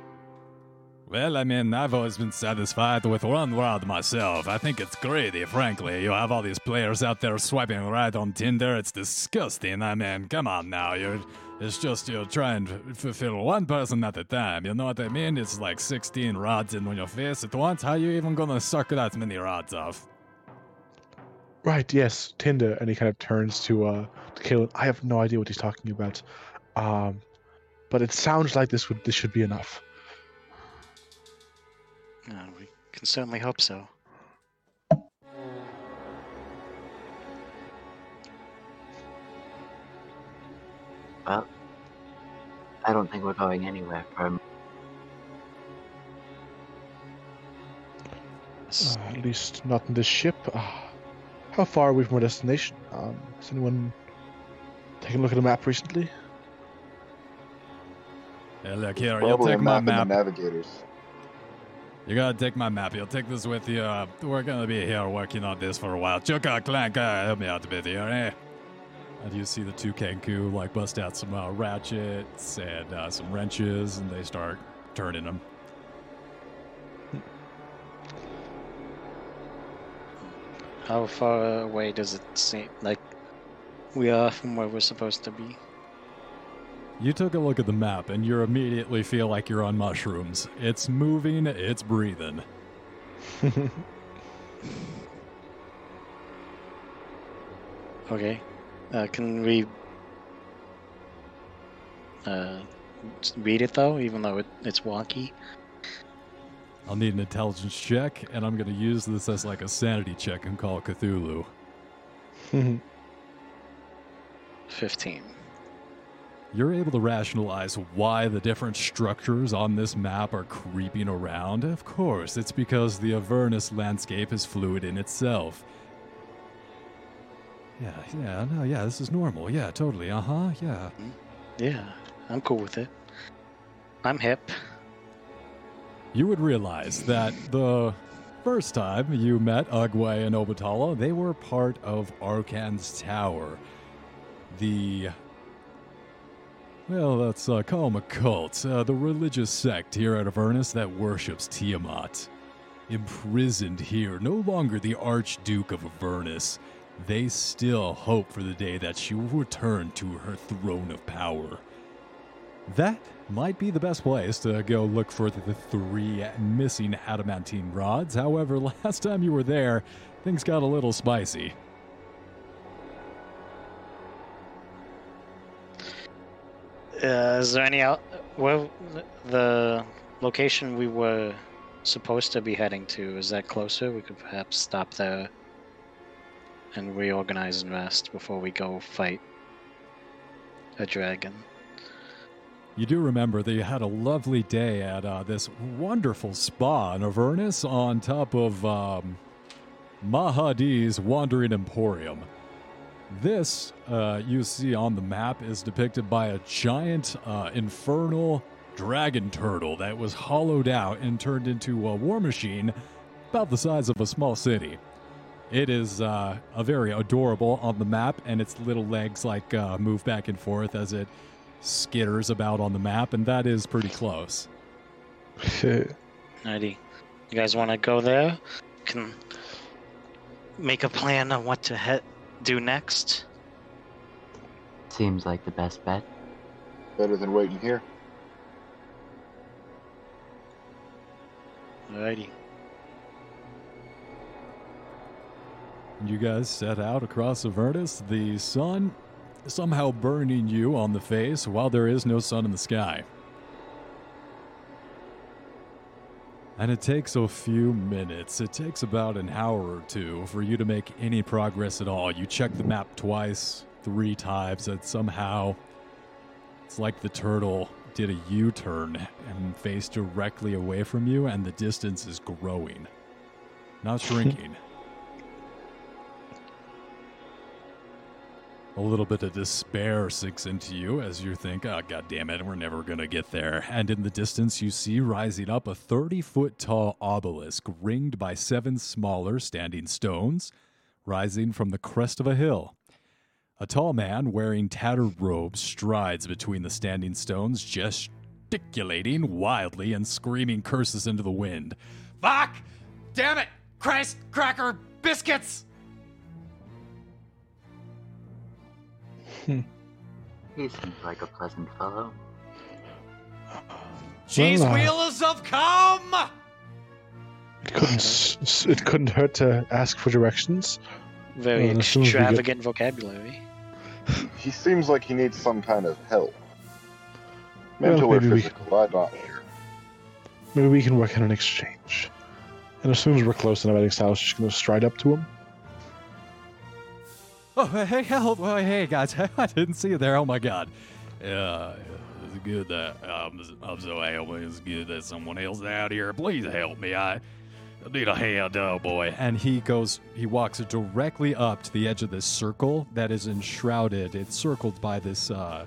Well, I mean, I've always been satisfied with one rod myself. I think it's greedy, frankly. You have all these players out there swiping right on Tinder. It's disgusting. I mean, come on now. You're it's just you're trying to fulfill one person at a time. You know what I mean? It's like 16 rods in your face at once. How you even gonna suck that many rods off? Right, yes, Tinder, and he kind of turns to uh to Kalen. I have no idea what he's talking about. Um but it sounds like this would this should be enough. Uh, we can certainly hope so. Well, I don't think we're going anywhere from. Uh, at least not in this ship. Uh, how far are we from our destination? Um, has anyone taken a look at a map recently? Hey, look here. You'll take my map the navigators. You gotta take my map. You'll take this with you. Uh, we're gonna be here working on this for a while. Chuka, Clank, uh, help me out a bit here, eh? And you see the two Kenku like bust out some uh, ratchets and uh, some wrenches, and they start turning them. How far away does it seem like we are from where we're supposed to be? You took a look at the map, and you immediately feel like you're on mushrooms. It's moving, it's breathing. Okay. Uh, can we uh, read it though, even though it, it's wonky? I'll need an intelligence check, and I'm gonna use this as like a sanity check and call it Cthulhu. 15. You're able to rationalize why the different structures on this map are creeping around. Of course, it's because the Avernus landscape is fluid in itself. Yeah, yeah, no, yeah, this is normal. Yeah, totally. Uh huh, yeah. Yeah, I'm cool with it. I'm hip. You would realize that the first time you met Ugwe and Obatala, they were part of Arkhan's Tower. The. Well, let's uh, call them a cult. Uh, the religious sect here at Avernus that worships Tiamat. Imprisoned here, no longer the Archduke of Avernus, they still hope for the day that she will return to her throne of power. That might be the best place to go look for the three missing adamantine rods. However, last time you were there, things got a little spicy. Uh, is there any out? Well, the location we were supposed to be heading to is that closer? We could perhaps stop there and reorganize and rest before we go fight a dragon. You do remember that you had a lovely day at uh, this wonderful spa in Avernus on top of um, Mahadi's Wandering Emporium. This, uh, you see on the map, is depicted by a giant uh, infernal dragon turtle that was hollowed out and turned into a war machine about the size of a small city. It is uh, a very adorable on the map, and its little legs like uh, move back and forth as it skitters about on the map, and that is pretty close. Alrighty. You guys want to go there? Can make a plan on what to he- do next. Seems like the best bet. Better than waiting here. Alrighty. You guys set out across Avernus, the sun somehow burning you on the face while there is no sun in the sky. And it takes a few minutes. It takes about an hour or two for you to make any progress at all. You check the map twice, three times, and somehow it's like the turtle did a U turn and faced directly away from you, and the distance is growing, not shrinking. A little bit of despair sinks into you as you think, ah, oh, god damn it, we're never going to get there. And in the distance, you see rising up a 30 foot tall obelisk ringed by seven smaller standing stones rising from the crest of a hill. A tall man wearing tattered robes strides between the standing stones, gesticulating wildly and screaming curses into the wind. Fuck! Damn it! Christ, cracker, biscuits! He seems like a pleasant fellow. Cheese Well, uh, wheels have come! It couldn't. s- s- It couldn't hurt to ask for directions. Very Well, as soon as we get- extravagant vocabulary. He seems like he needs some kind of help. Well, Mental or maybe we- physical, I'm not sure. Maybe we can work on an exchange. And as soon as we're close enough, I think Sal's just gonna stride up to him. Oh, hey, help! Oh, hey, guys, I didn't see you there. Oh my god. Yeah, it's good that um, I'm so happy. It's good that someone else is out here. Please help me. I, I need a hand, oh boy. And he goes, he walks directly up to the edge of this circle that is enshrouded. It's circled by this uh,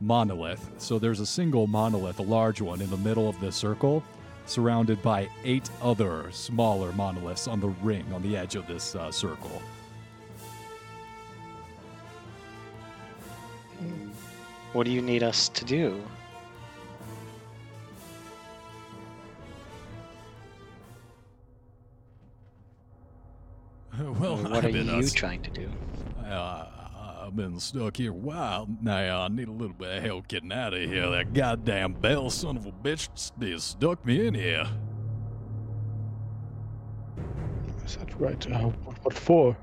monolith. So there's a single monolith, a large one, in the middle of the circle, surrounded by eight other smaller monoliths on the ring on the edge of this uh, circle. What do you need us to do? Well, what I've are been, you uh, trying to do? Uh, I've been stuck here a while now. I need a little bit of help getting out of here. That goddamn bell son of a bitch s- stuck me in here. Is that right? Uh, what, what for?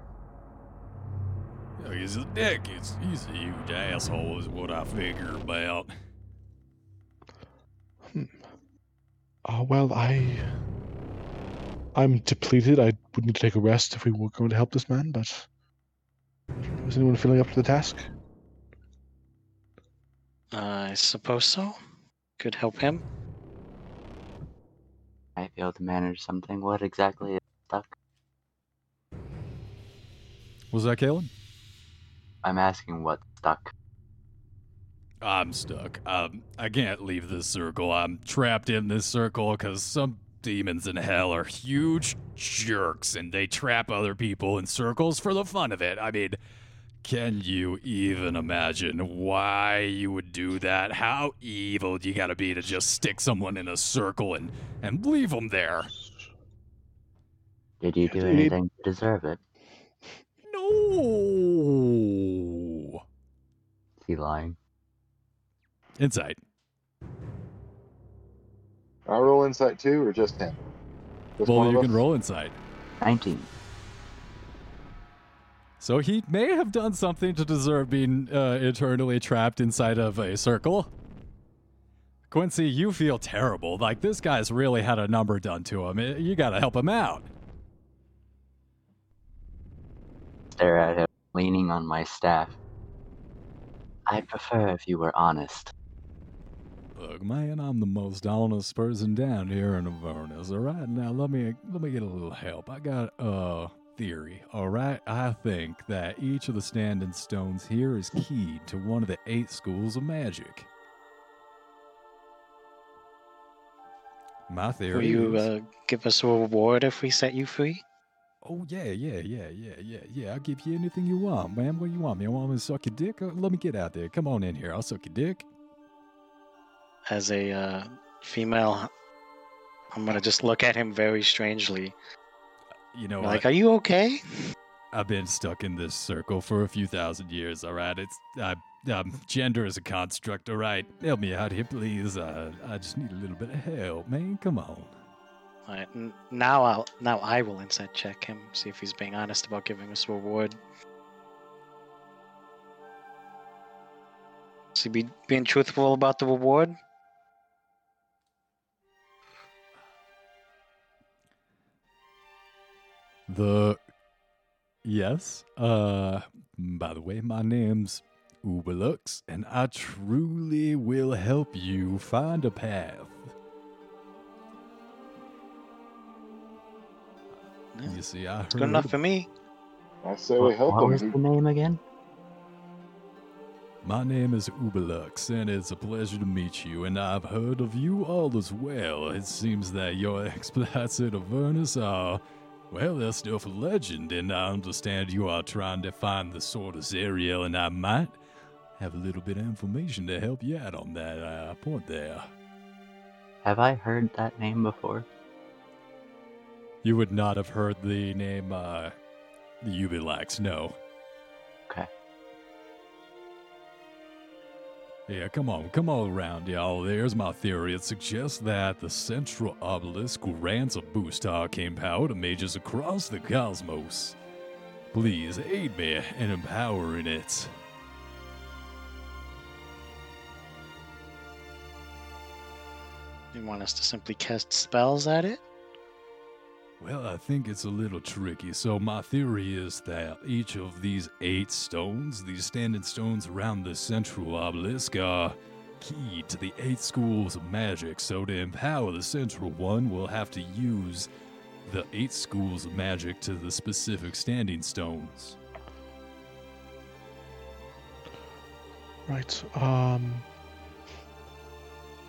Yeah, He's a dick. He's, he's a huge asshole, is what I figure about. Uh, well, I. I'm depleted. I would need to take a rest if we were going to help this man, but. Is anyone feeling up to the task? I suppose so. Could help him. Might be able to manage something. What exactly is stuck? Was that Kalen? I'm asking what's stuck. I'm stuck. Um, I can't leave this circle. I'm trapped in this circle because some demons in hell are huge jerks and they trap other people in circles for the fun of it. I mean, can you even imagine why you would do that? How evil do you gotta be to just stick someone in a circle and, and leave them there? Did you do do you need- anything to deserve it? No. Is he lying? Insight. I roll insight too, or just him? Just Well, of you us? can roll insight. 19. So he may have done something to deserve being uh, eternally trapped inside of a circle. Quincy, you feel terrible. Like this guy's really had a number done to him. Eh, You gotta help him out. Stare at him, leaning on my staff. I'd prefer if you were honest. Look, man, I'm the most honest person down here in Avernus. All right, now let me let me get a little help. I got a theory. All right, I think that each of the standing stones here is keyed to one of the eight schools of magic. My theory. Will you is- uh, give us a reward if we set you free? Oh yeah, yeah, yeah, yeah, yeah, yeah. I'll give you anything you want, man. What do you want, man? Want me to suck your dick? Uh, let me get out there. Come on in here. I'll suck your dick. As a uh, female, I'm gonna just look at him very strangely. You know, like, I, are you okay? I've been stuck in this circle for a few thousand years. All right, it's I, um, gender is a construct. All right, help me out here, please. Uh, I just need a little bit of help, man. Come on. Alright, n- now I'll now I will insight check him, see if he's being honest about giving us a reward. Is he be, being truthful about the reward? The yes. Uh, by the way, my name's Uberlux, and I truly will help you find a path. Yeah, You see, I heard. It's good enough for me. I say we help what was him. the name again? My name is Uberlux, and it's a pleasure to meet you. And I've heard of you all as well. It seems that your exploits at Avernus are, well, they're still for legend. And I understand you are trying to find the sword of Zariel, and I might have a little bit of information to help you out on that uh, point there. Have I heard that name before? You would not have heard the name, uh, the Uberlux, no. Okay. Yeah, come on, come all around, y'all. There's my theory. It suggests that the central obelisk grants a boost to arcane power to mages across the cosmos. Please aid me in empowering it. You want us to simply cast spells at it? Well, I think it's a little tricky. So, my theory is that each of these eight stones, these standing stones around the central obelisk, are key to the eight schools of magic. So, to empower the central one, we'll have to use the eight schools of magic to the specific standing stones. Right. Um.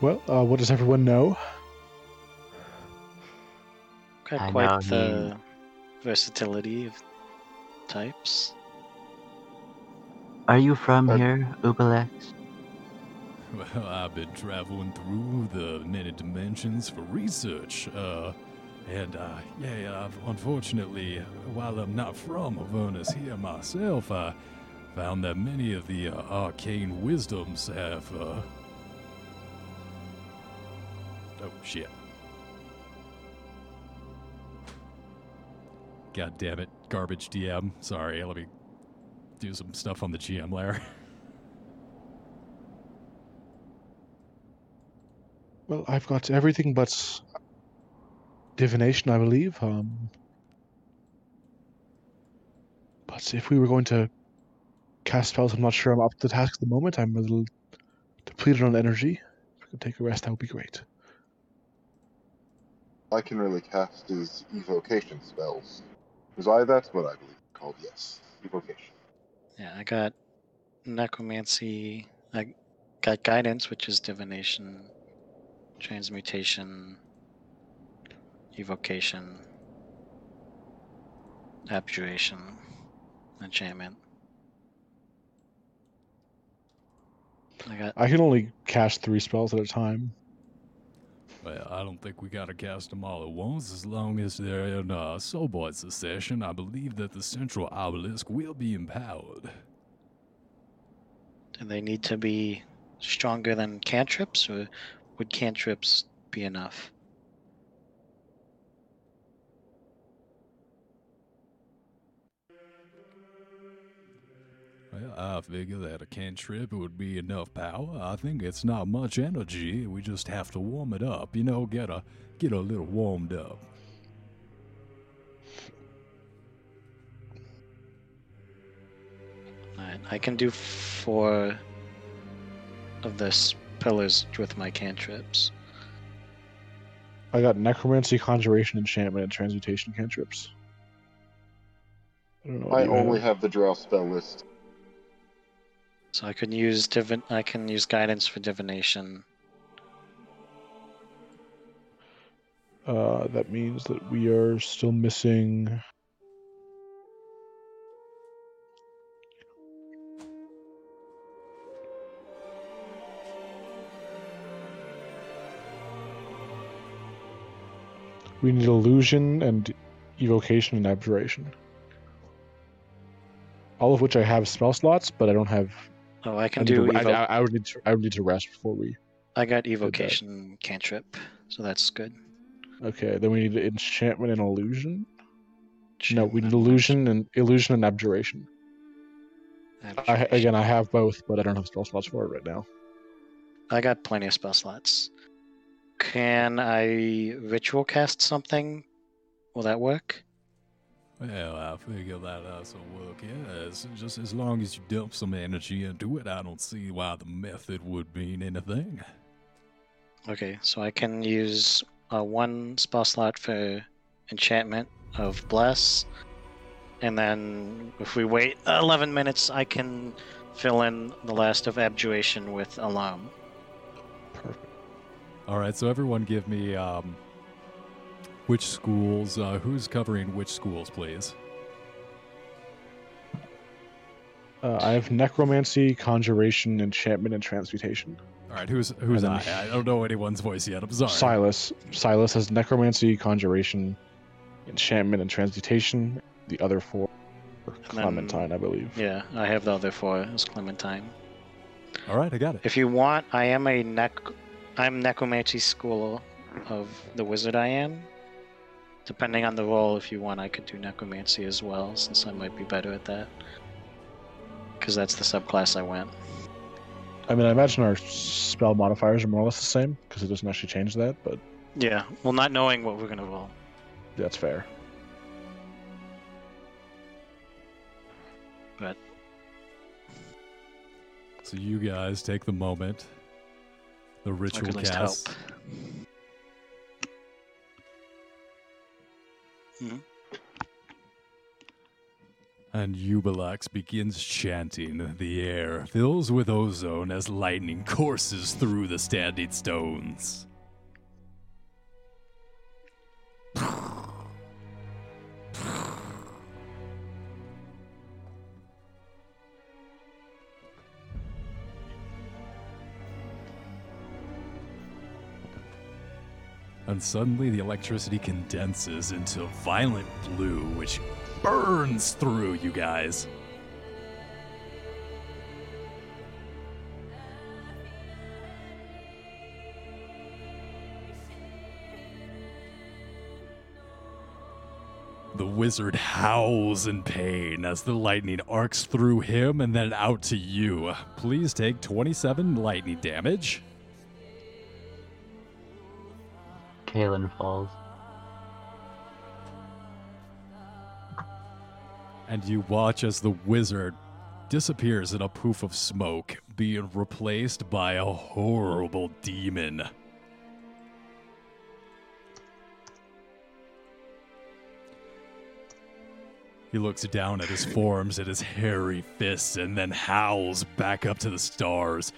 Well, uh, what does everyone know? Got I quite know the versatility of types. Are you from Uh, here, Uberlux? Well, I've been traveling through the many dimensions for research. Uh, and, uh, yeah, I've, unfortunately, while I'm not from Avernus here myself, I found that many of the uh, arcane wisdoms have, uh. Oh, shit. God damn it. Garbage DM. Sorry, let me do some stuff on the GM layer. Well, I've got everything but divination, I believe. Um, but if we were going to cast spells, I'm not sure I'm up to the task at the moment. I'm a little depleted on energy. If we could take a rest, that would be great. I can really cast his evocation spells. Was I? That's what I believe it's called. Yes, evocation. Yeah, I got necromancy. I got guidance, which is divination, transmutation, evocation, abjuration, enchantment. I got I can only cast three spells at a time. I don't think we gotta cast them all at once. As long as they're in uh, Soulboard succession, I believe that the central obelisk will be empowered. Do they need to be stronger than cantrips, or would cantrips be enough? Well, I figure that a cantrip would be enough power. I think it's not much energy. We just have to warm it up. You know, get a get a little warmed up. Alright, I can do four of this pillars with my cantrips. I got necromancy, conjuration, enchantment, and transmutation cantrips. I don't know. I only have. have the drow spell list. So I could use divin I can use guidance for divination. Uh, that means that we are still missing. We need illusion and evocation and abjuration. All of which I have spell slots, but I don't have. Oh, I I, can need do. to- I, Evo- I, I would need to. I would need to rest before we. I got evocation cantrip, so that's good. Okay, then we need enchantment and illusion. No, we need illusion and illusion and abjuration. I, abjuration. again, I have both, but I don't have spell slots for it right now. I got plenty of spell slots. Can I ritual cast something? Will that work? Well, I figure that has to work, yes. Just as long as you dump some energy into it, I don't see why the method would mean anything. Okay, so I can use uh, one spell slot for enchantment of bless, and then if we wait 11 minutes, I can fill in the last of abjuration with alarm. Perfect. All right, so everyone give me um, which schools, uh, who's covering which schools, please? Uh, I have necromancy, conjuration, enchantment, and transmutation. All right, who's who's I? I don't know anyone's voice yet. I'm sorry. Silas. Silas has necromancy, conjuration, enchantment, and transmutation. The other four are then- Clementine, I believe. Yeah, I have the other four as Clementine. All right, I got it. If you want, I am a nec. I'm necromancy school of the wizard. I am. Depending on the role, if you want, I could do necromancy as well, since I might be better at that. Because that's the subclass I went. I mean, I imagine our spell modifiers are more or less the same because it doesn't actually change that, but Yeah, well, not knowing what we're gonna roll. that's fair. But So you guys take the moment. The ritual cast. help. Cast. And Uberlux begins chanting. The air fills with ozone as lightning courses through the standing stones. And suddenly the electricity condenses into violent blue, which burns through you guys. The wizard howls in pain as the lightning arcs through him and then out to you. Please take 27 lightning damage. Kalen falls. And you watch as the wizard disappears in a poof of smoke, being replaced by a horrible demon. He looks down at his forms, at his hairy fists, and then howls back up to the stars.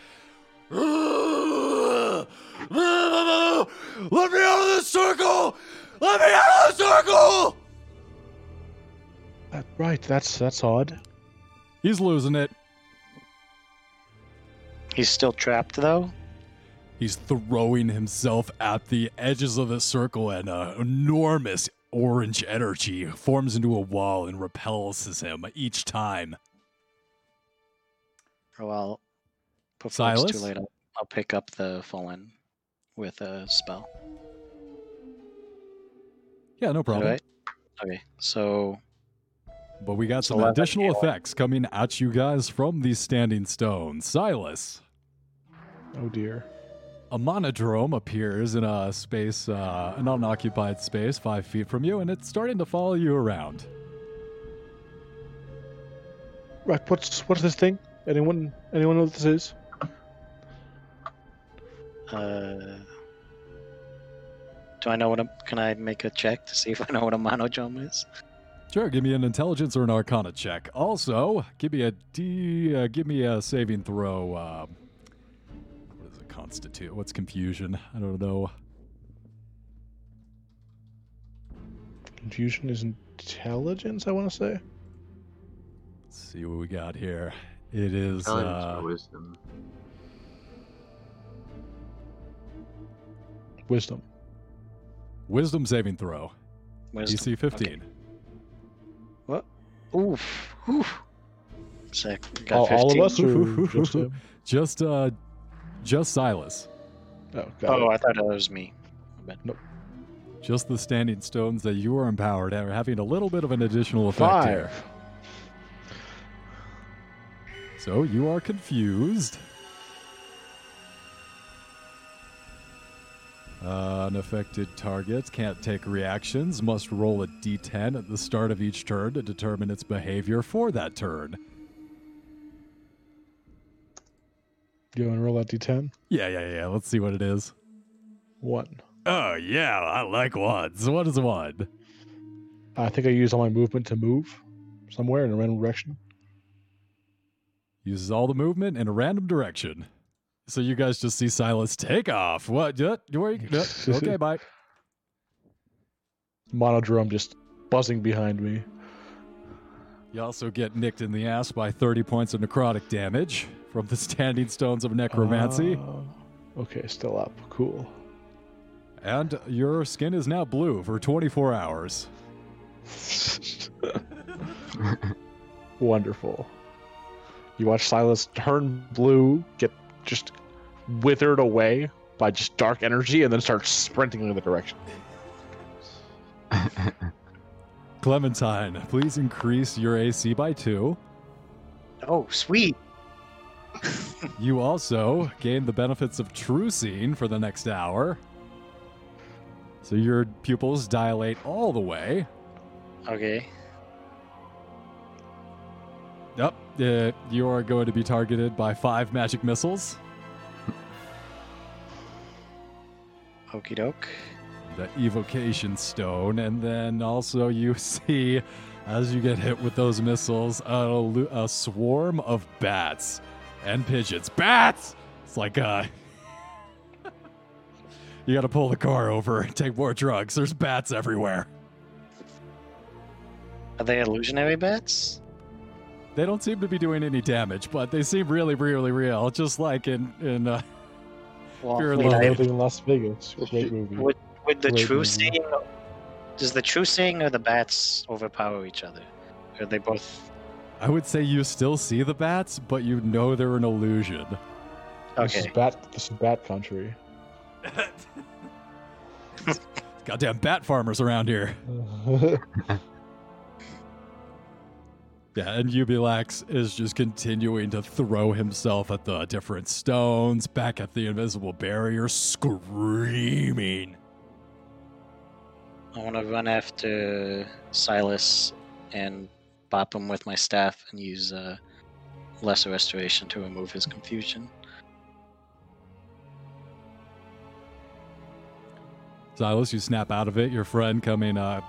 Let me out of this circle! Let me out of the circle! That, right, that's that's odd. He's losing it. He's still trapped though. He's throwing himself at the edges of the circle, and an enormous orange energy forms into a wall and repels him each time. Oh well, before it's too late, I'll, I'll pick up the fallen with a spell. Yeah, no problem. Alright. Okay, so But we got So some additional effects coming at you guys from these standing stones. Silas, Oh dear. a monodrone appears in a space, uh, an unoccupied space five feet from you, and it's starting to follow you around. Right, what's what's this thing? Anyone anyone know what this is? Uh, do I know what a? Can I make a check to see if I know what a monodrone is? Sure, give me an intelligence or an arcana check. Also, give me a D. Uh, give me a saving throw. Um, what does it constitute? What's confusion? I don't know. Confusion is intelligence, I want to say. Let's see what we got here. It is uh, wisdom. Wisdom. wisdom saving throw. Wisdom. DC 15. What? Oof. Oof. Sick. Got All, all of us, or just him? Just uh, just Silas. Oh, got Oh, it. I thought it was me. I bet. Just the standing stones that you are empowered are having a little bit of an additional effect here. Five. So you are confused. Uh, unaffected targets can't take reactions, must roll a d10 at the start of each turn to determine its behavior for that turn. You want to roll that d10? Yeah, yeah, yeah. Let's see what it is. One. Oh, yeah, I like ones. What is one? I think I used all my movement to move somewhere in a random direction. Uses all the movement in a random direction. So you guys just see Silas take off. What? Where you- okay, bye. Monodrone just buzzing behind me. You also get nicked in the ass by 30 points of necrotic damage from the standing stones of necromancy. Uh, okay, still up. Cool. And your skin is now blue for 24 hours. Wonderful. You watch Silas turn blue, get just withered away by just dark energy, and then start sprinting in the direction. Clementine, please increase your AC by two. Oh, sweet. You also gain the benefits of True Seeing for the next hour. So your pupils dilate all the way. Okay. Yep. Uh, you are going to be targeted by five magic missiles. Okie doke. the evocation stone and then also you see as you get hit with those missiles a, a swarm of bats and pigeons bats it's like uh you gotta pull the car over and take more drugs there's bats everywhere Are they illusionary bats? They don't seem to be doing any damage but they seem really really real just like in in uh, Well, Fear and Loathing. In Las Vegas. Great movie. Would, would the Great true movie. seeing does the true seeing or the bats overpower each other? Or they both i would say you still see the bats but you know they're an illusion This is bat. This is bat country. goddamn bat farmers around here Yeah, and Uberlux is just continuing to throw himself at the different stones, back at the invisible barrier, screaming. I want to run after Silas and bop him with my staff and use uh, lesser restoration to remove his confusion. Silas, you snap out of it. Your friend coming, uh,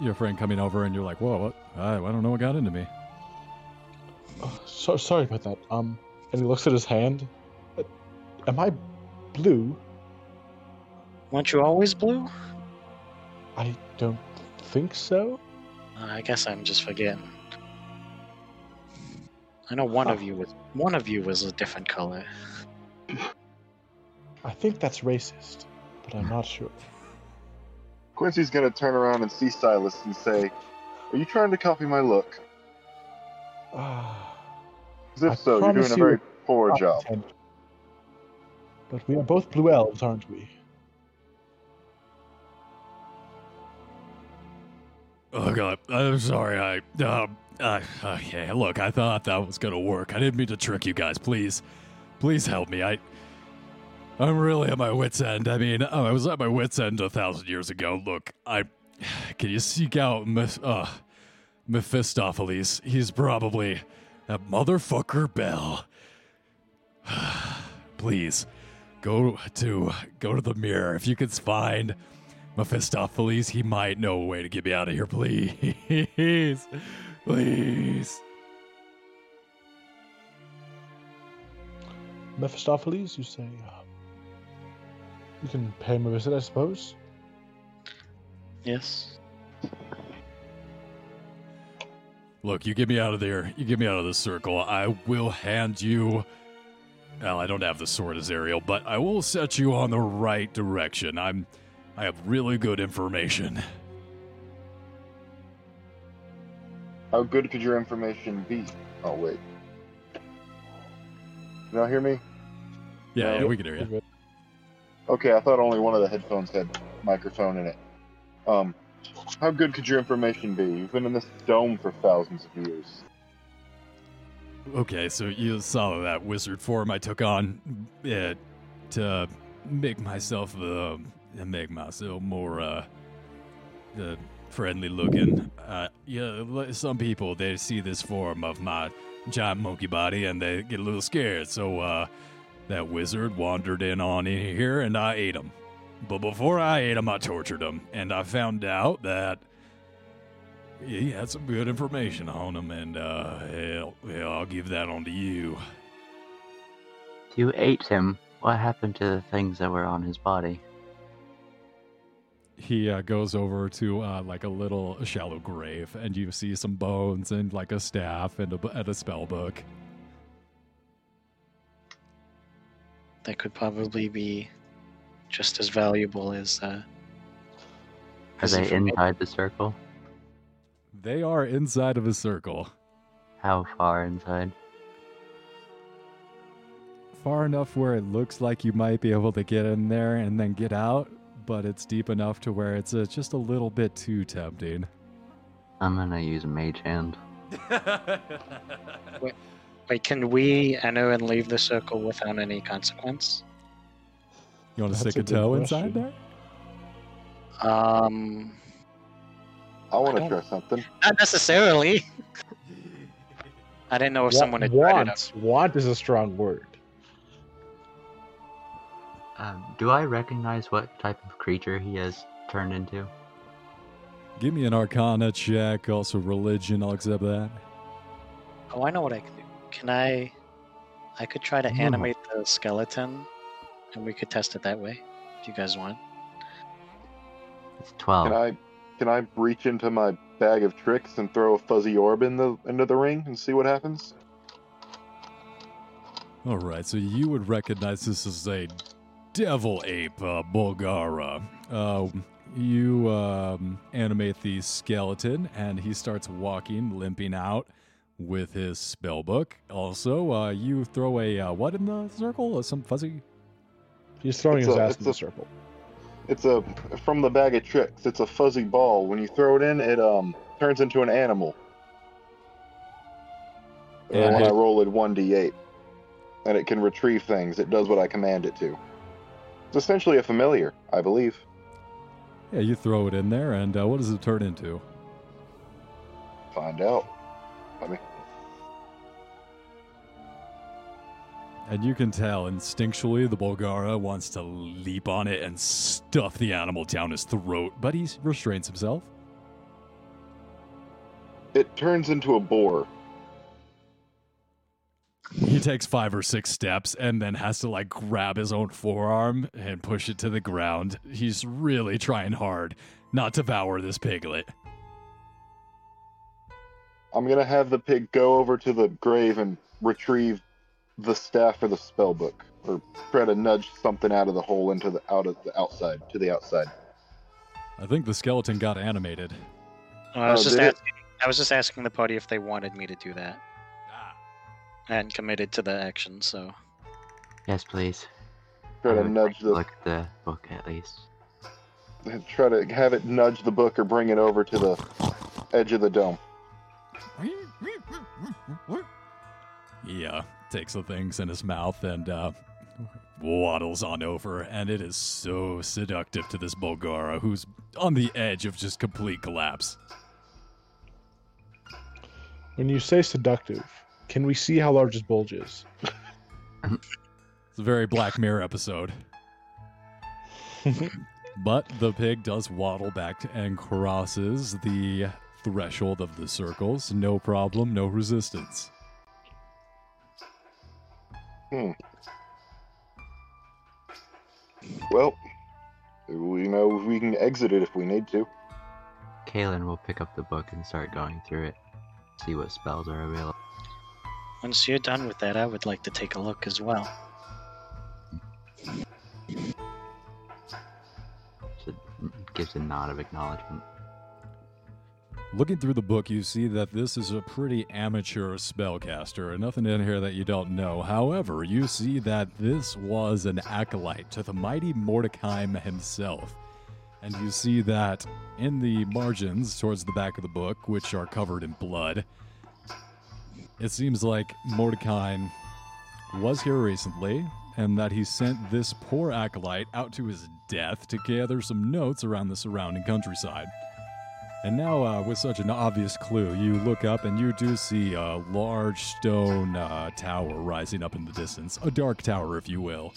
your friend coming over, and you're like, "Whoa, what? I, I don't know what got into me." Oh, so sorry about that. Um, and he looks at his hand. Uh, Am I blue? Weren't you always blue? I don't think so. Uh, I guess I'm just forgetting. I know one of Oh. you was one of you was a different color. I think that's racist, but I'm not sure. Quincy's gonna turn around and see Silas and say, "Are you trying to copy my look? Ah, Because if I so, you're doing a very poor job." intent- But we are both blue elves, aren't we? Oh god, I'm sorry. I um, uh, okay. Look, I thought that was gonna work. I didn't mean to trick you guys. Please, please help me. I, I'm really at my wits' end. I mean, oh, I was at my wits' end a thousand years ago. Look, I, can you seek out Meph- uh, Mephistopheles? He's probably that motherfucker Bell. Please, go to go to the mirror if you can find. Mephistopheles, he might know a way to get me out of here, please. Please. Mephistopheles, you say? Um, you can pay him a visit, I suppose. Yes. Look, you get me out of there. You get me out of the circle. I will hand you. Well, I don't have the sword as Ariel, but I will set you on the right direction. I'm. I have really good information. How good could your information be? Oh wait. Can y'all hear me? Yeah, No. yeah, we can hear you. Okay, I thought only one of the headphones had microphone in it. Um, how good could your information be? You've been in this dome for thousands of years. Okay, so you saw that wizard form I took on to make myself uh, make myself more uh, uh, friendly looking. Uh, yeah, some people they see this form of my giant monkey body and they get a little scared. So uh, that wizard wandered in on in here and I ate him. But before I ate him, I tortured him, and I found out that he had some good information on him, and uh, hell, hell, I'll give that on to you. You ate him. What happened to the things that were on his body? He uh, goes over to uh, like a little shallow grave, and you see some bones and like a staff and a, and a spell book. That could probably be just as valuable as uh, Are as they inside the circle? They are inside of a circle, How far inside? far enough where it looks like you might be able to get in there and then get out, but it's deep enough to where it's uh, just a little bit too tempting. I'm gonna use mage hand. Wait, can we enter and leave the circle without any consequence? You want to That's stick a a good toe inside there? Um, I want I to don't- try something. not necessarily. I didn't know if Wa- someone had tried it. want. Want is a strong word. Um, do I recognize what type of creature he has turned into? Give me an Arcana check, also religion. I'll accept that. Oh, I know what I can do. Can I? I could try to animate the skeleton, and we could test it that way, if you guys want. It's 12. Can I can I reach into my bag of tricks and throw a fuzzy orb in the into the ring and see what happens? All right, so you would recognize this as a devil ape, uh, Bulgara. Uh, you um, animate the skeleton, and he starts walking, limping out with his spell book. Also, uh, you throw a uh, what in the circle? Uh, some fuzzy. He's throwing It's his a- ass it's in the a- circle. It's a from the bag of tricks. It's a fuzzy ball. When you throw it in, it um turns into an animal. And And when it- I roll it one d8, and it can retrieve things. It does what I command it to. It's essentially a familiar, I believe. Yeah, you throw it in there, and uh, what does it turn into? Find out. I mean, And you can tell instinctually the Bulgara wants to leap on it and stuff the animal down his throat, but he restrains himself. it turns into a boar. He takes five or six steps and then has to like grab his own forearm and push it to the ground. He's really trying hard not to devour this piglet. I'm gonna have the pig go over to the grave and retrieve the staff or the spell book, or try to nudge something out of the hole into the out of the outside to the outside. I think the skeleton got animated. Well, I was Oh, just asking. I was just asking the party if they wanted me to do that, and committed to the action. So Yes, please. Try I to nudge like the Look at the book at least. try to have it nudge the book or bring it over to the edge of the dome. He uh, takes the things in his mouth and uh, waddles on over, and it is so seductive to this Bulgara who's on the edge of just complete collapse. When you say seductive, can we see how large his bulge is? It's a very Black Mirror episode. but the pig does waddle back and crosses the threshold of the circles. No problem, no resistance. Hmm. Well, we know we can exit it if we need to. Kalen will pick up the book and start going through it, see what spells are available. Once you're done with that, I would like to take a look as well. So gives a nod of acknowledgement. Looking through the book, you see that this is a pretty amateur spellcaster. Nothing in here that you don't know. However, you see that this was an acolyte to the mighty Mordecai himself. And you see that in the margins towards the back of the book, which are covered in blood, it seems like Mordecai was here recently and that he sent this poor acolyte out to his death to gather some notes around the surrounding countryside. And now, uh, with such an obvious clue, you look up and you do see a large stone uh, tower rising up in the distance. A dark tower, if you will.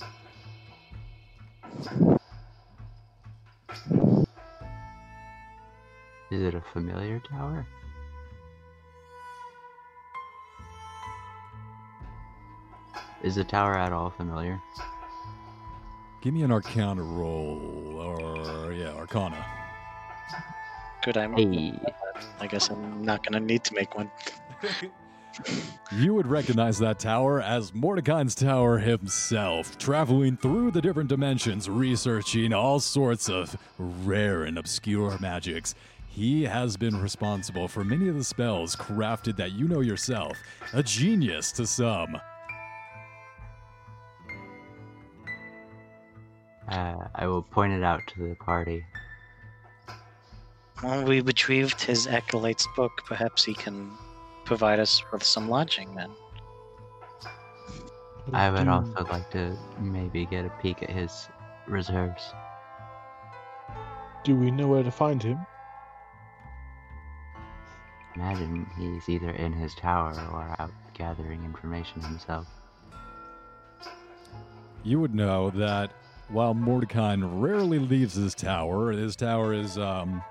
Is it a familiar tower? Is the tower at all familiar? Give me an Arcana roll, or yeah, Arcana. Good, I'm. Hey, I guess I'm not gonna need to make one. You would recognize that tower as Mordecai's tower himself, traveling through the different dimensions, researching all sorts of rare and obscure magics. He has been responsible for many of the spells crafted that you know yourself, a genius to some. uh, I will point it out to the party. Well, we retrieved his acolyte's book. Perhaps he can provide us with some lodging then. I would also like to maybe get a peek at his reserves. Do we know where to find him? Imagine he's either in his tower or out gathering information himself. You would know that while Mordecai rarely leaves his tower, his tower is um,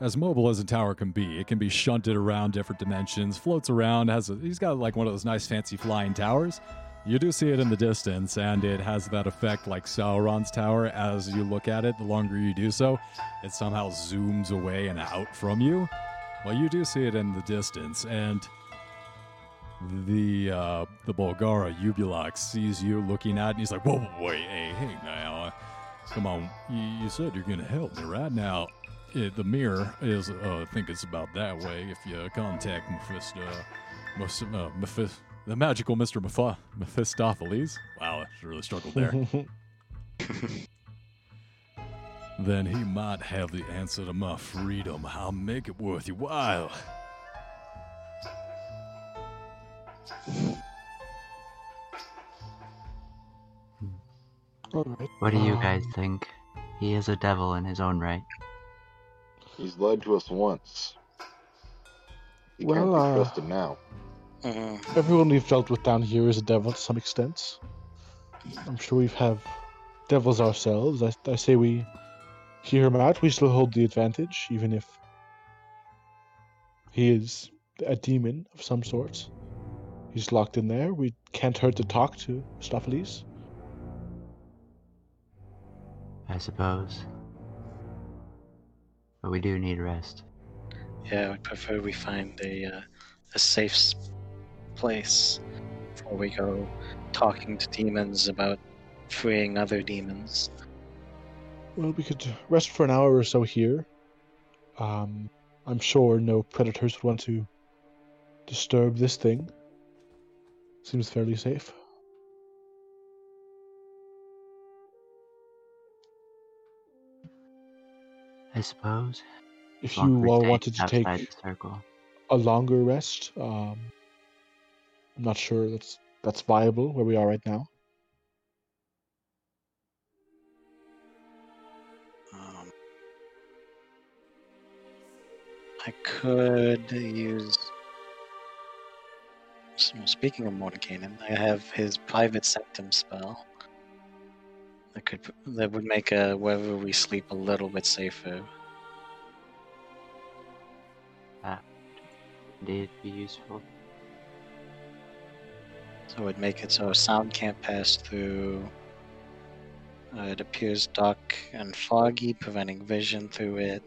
as mobile as a tower can be. It can be shunted around different dimensions, floats around. Has a, he's got like one of those nice fancy flying towers. You do see it in the distance, and it has that effect like Sauron's tower. As you look at it, the longer you do so, it somehow zooms away and out from you. Well, you do see it in the distance, and the uh, the Bulgara Uberlux sees you looking at, it, and he's like, "Whoa, wait, hey, hey, now, uh, come on, you said you're gonna help me, right now." It, the mirror is, uh, I think it's about that way. If you contact Mephisto, Mus- uh, Mephis- the magical Mister Meph- Mephistopheles. Wow, I really struggled there. then he might have the answer to my freedom. I'll make it worth your while. All right. What do you um, guys think? He is a devil in his own right. He's lied to us once. He Well, can't uh, be trusted now. Mhm. Everyone we've dealt with down here is a devil to some extent. I'm sure we've have devils ourselves. I, I say we hear him out. We still hold the advantage, even if he is a demon of some sort. He's locked in there. We can't hurt to talk to Stopheles. I suppose. But we do need rest. Yeah, I would prefer we find a uh, a safe place before we go talking to demons about freeing other demons. Well, we could rest for an hour or so here. Um, I'm sure no predators would want to disturb this thing. Seems fairly safe. I suppose. If as long as you all wanted to take circle. a longer rest, um, I'm not sure that's that's viable where we are right now. Um, I could use. Speaking of Mordenkainen, I have his private sanctum spell. That could that would make uh, wherever we sleep a little bit safer. Indeed, be useful. So it would make it so sound can't pass through. Uh, it appears dark and foggy, preventing vision through it.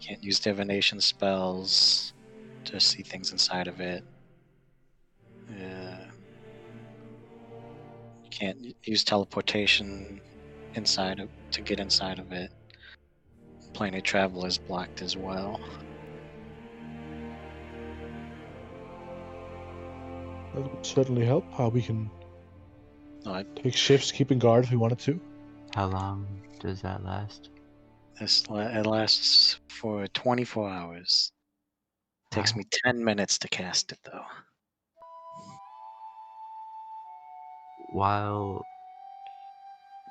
Can't use divination spells to see things inside of it. Uh, you can't use teleportation inside of to get inside of it. Plane of travel is blocked as well. That would certainly help. How we can No, take shifts, keeping guard if we wanted to. How long does that last? this it lasts for 24 hours. Takes me 10 minutes to cast it though. While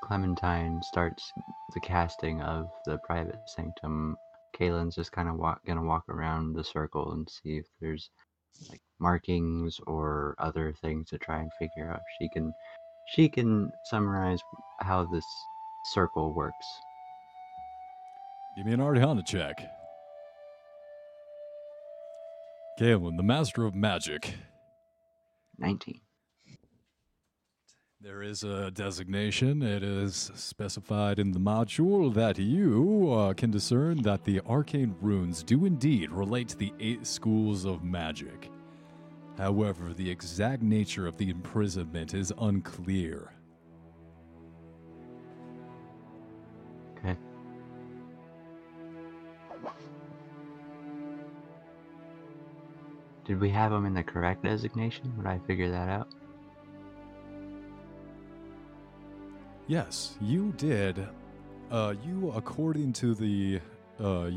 Clementine starts the casting of the private sanctum, Kalen's just kind of walk, gonna walk around the circle and see if there's like markings or other things to try and figure out. She can she can summarize how this circle works. Give me an Arcana check. Kalen, the Master of Magic. 19. There is a designation. It is specified in the module that you uh, can discern that the arcane runes do indeed relate to the eight schools of magic. However, the exact nature of the imprisonment is unclear. Okay. Did we have them in the correct designation? Would I figure that out? Yes, you did. Uh, you, according to the uh,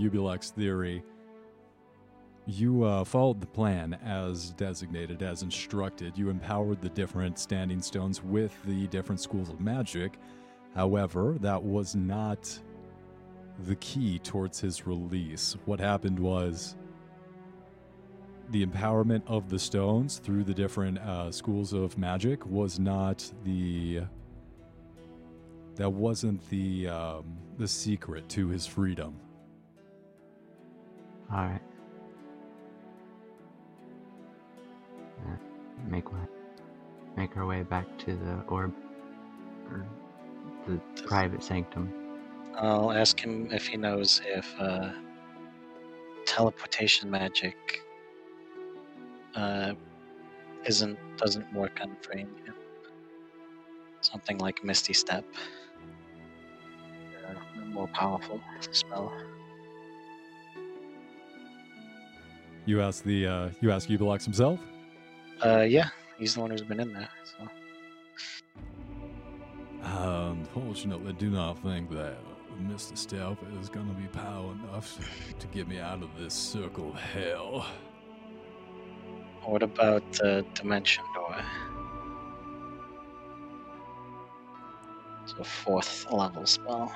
theory, you uh, followed the plan as designated, as instructed. You empowered the different standing stones with the different schools of magic. However, that was not the key towards his release. What happened was the empowerment of the stones through the different uh, schools of magic was not the that wasn't the um, the secret to his freedom. Alright. Uh, make way. Make our way back to the orb. Or the private sanctum. I'll ask him if he knows if uh, teleportation magic uh, isn't doesn't work on freeing him. Something like Misty Step, a more powerful spell. You ask the uh, you ask Uberlux himself. Uh, yeah, he's the one who's been in there. So Unfortunately, do not think that Misty Step is going to be power enough to get me out of this circle of hell. what about the dimension door? It's a fourth level spell.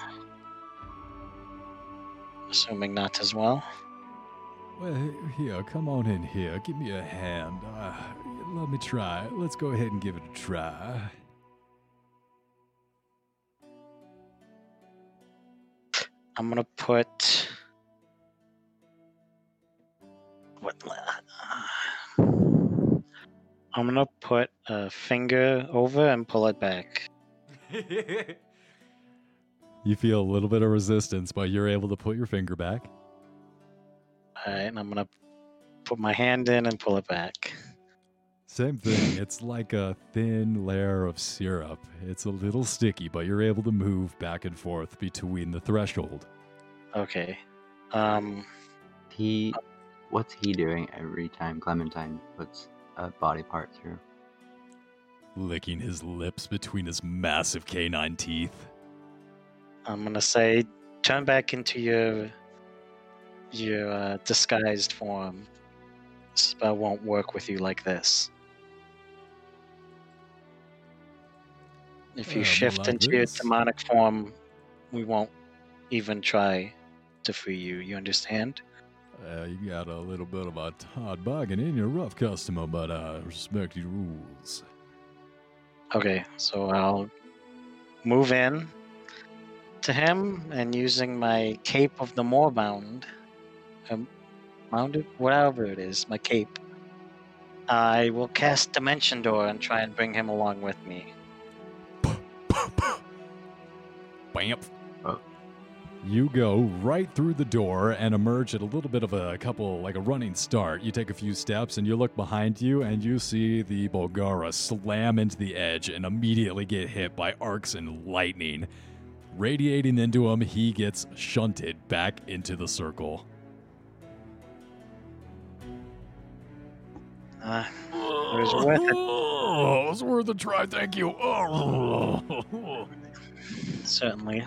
Assuming not as well. Well, here, come on in here. Give me a hand. Uh, let me try. Let's go ahead and give it a try. I'm gonna put. What? uh, I'm gonna put a finger over and pull it back. You feel a little bit of resistance, but you're able to put your finger back. Alright, and I'm gonna put my hand in and pull it back. Same thing. It's like a thin layer of syrup. It's a little sticky, but you're able to move back and forth between the threshold. Okay. Um, He. What's he doing every time Clementine puts a body part through? Licking his lips between his massive canine teeth. I'm gonna say, turn back into your your uh, disguised form. Spell won't work with you like this. If you Uh, shift like into your demonic form, we won't even try to free you. You understand? Uh, you got a little bit of a hard bargain in your rough customer, but I respect your rules. Okay, so I'll move in to him and using my cape of the Moorbound, um, mounded, whatever it is, my cape. I will cast Dimension Door and try and bring him along with me. Bam! You go right through the door and emerge at a little bit of a couple, like a running start. You take a few steps and you look behind you and you see the Bulgara slam into the edge and immediately get hit by arcs and lightning. Radiating into him, he gets shunted back into the circle. Uh, it was worth it. Oh, it was worth a try, thank you. Oh, Certainly.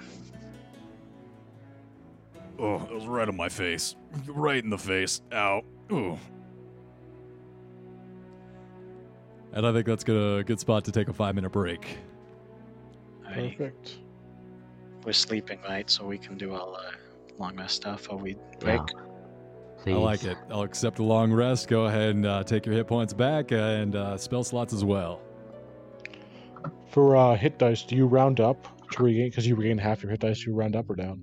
oh it was right on my face. Right in the face. Ow. Ooh. And I think that's gonna- a good spot to take a five minute break. I, Perfect. We're sleeping, right? So we can do all uh, long rest stuff while we break. Please. I like it. I'll accept a long rest. Go ahead and uh, take your hit points back and uh, spell slots as well. For uh, hit dice, do you round up to regain? Because you regain half your hit dice, you round up or down?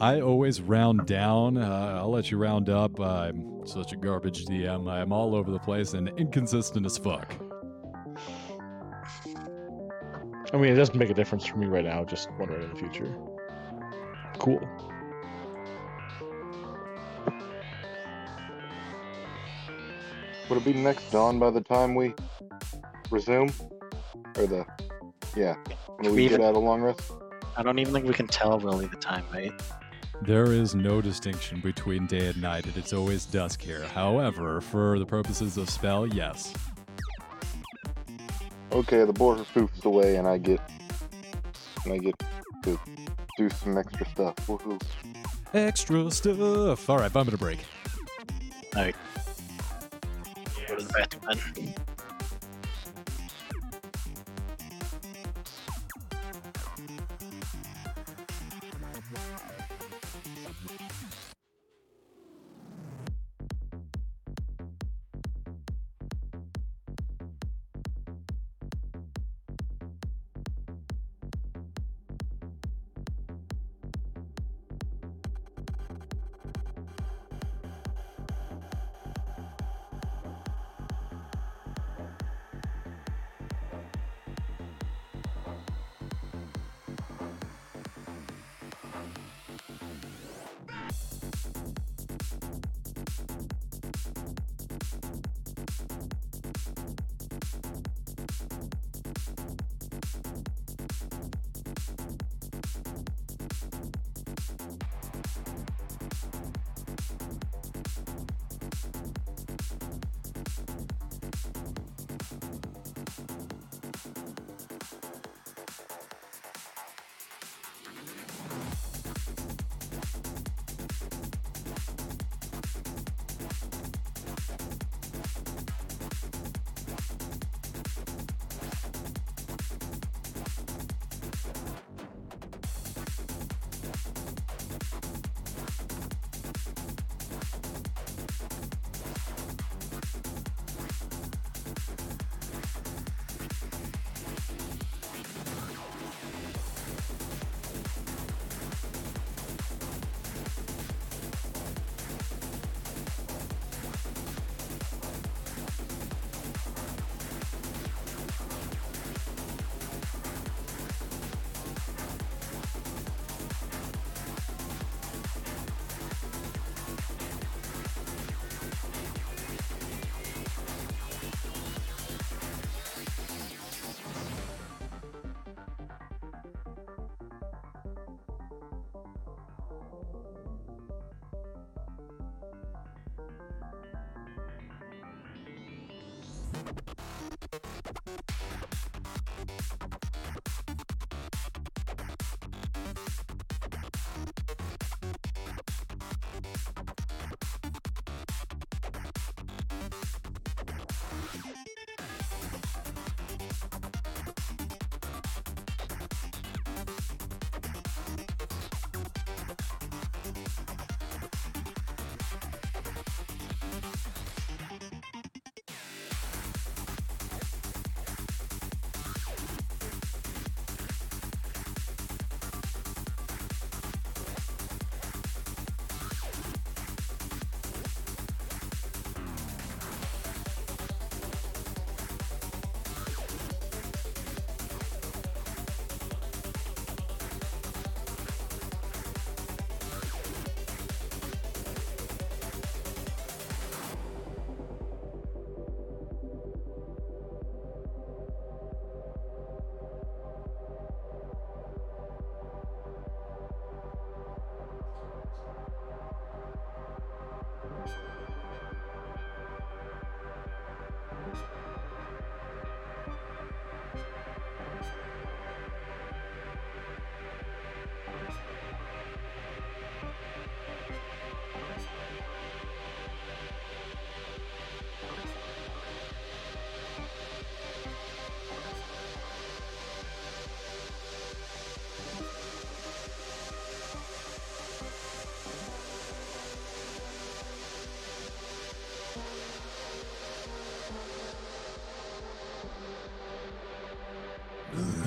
I always round down. Uh, I'll let you round up. I'm such a garbage DM. I'm all over the place and inconsistent as fuck. I mean, it doesn't make a difference for me right now. Just wondering in the future. Cool. Would it be next dawn by the time we resume? Or the. Yeah. When We we get even- out of long rest? I don't even think we can tell really the time, right? There is no distinction between day and night, and it's always dusk here. However, for the purposes of spell, yes. Okay, the border poofs away and I get. And I get to do some extra stuff. Woohoo. Extra stuff. All right, five minute break. Go to the bathroom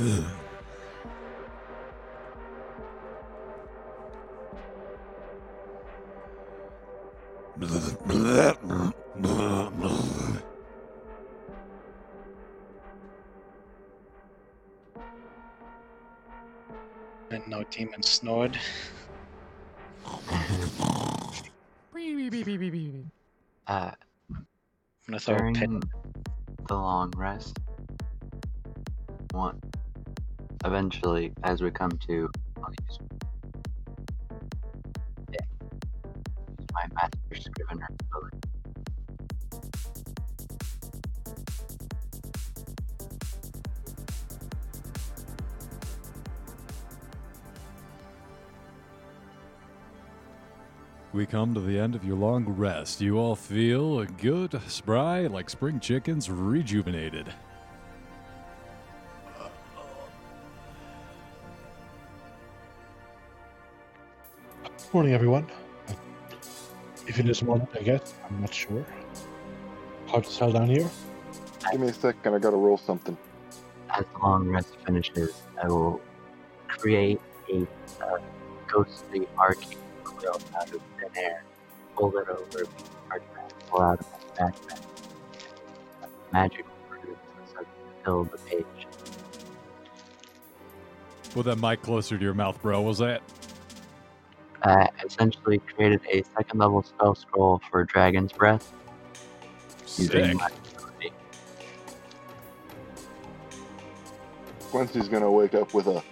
And no demon snored. Uh, I'm gonna throw a pin. The long rest. One eventually, as we come to, I'll use, my master scrivener. We come to the end of your long rest. You all feel good, spry, like spring chickens, rejuvenated. Morning, everyone. If it is morning, I guess. I'm not sure. Hard to tell down here. Give me a second. I gotta roll something. As the long rest finishes, I will create a uh, ghostly arcane quill out of thin air, pull it over me, artifact, pull out of my backpack. Magic runes that fill the page. Put that mic closer to your mouth, bro. Was that? Uh, essentially created a second level spell scroll for Dragon's Breath Sick. using my ability. Quincy's gonna wake up with a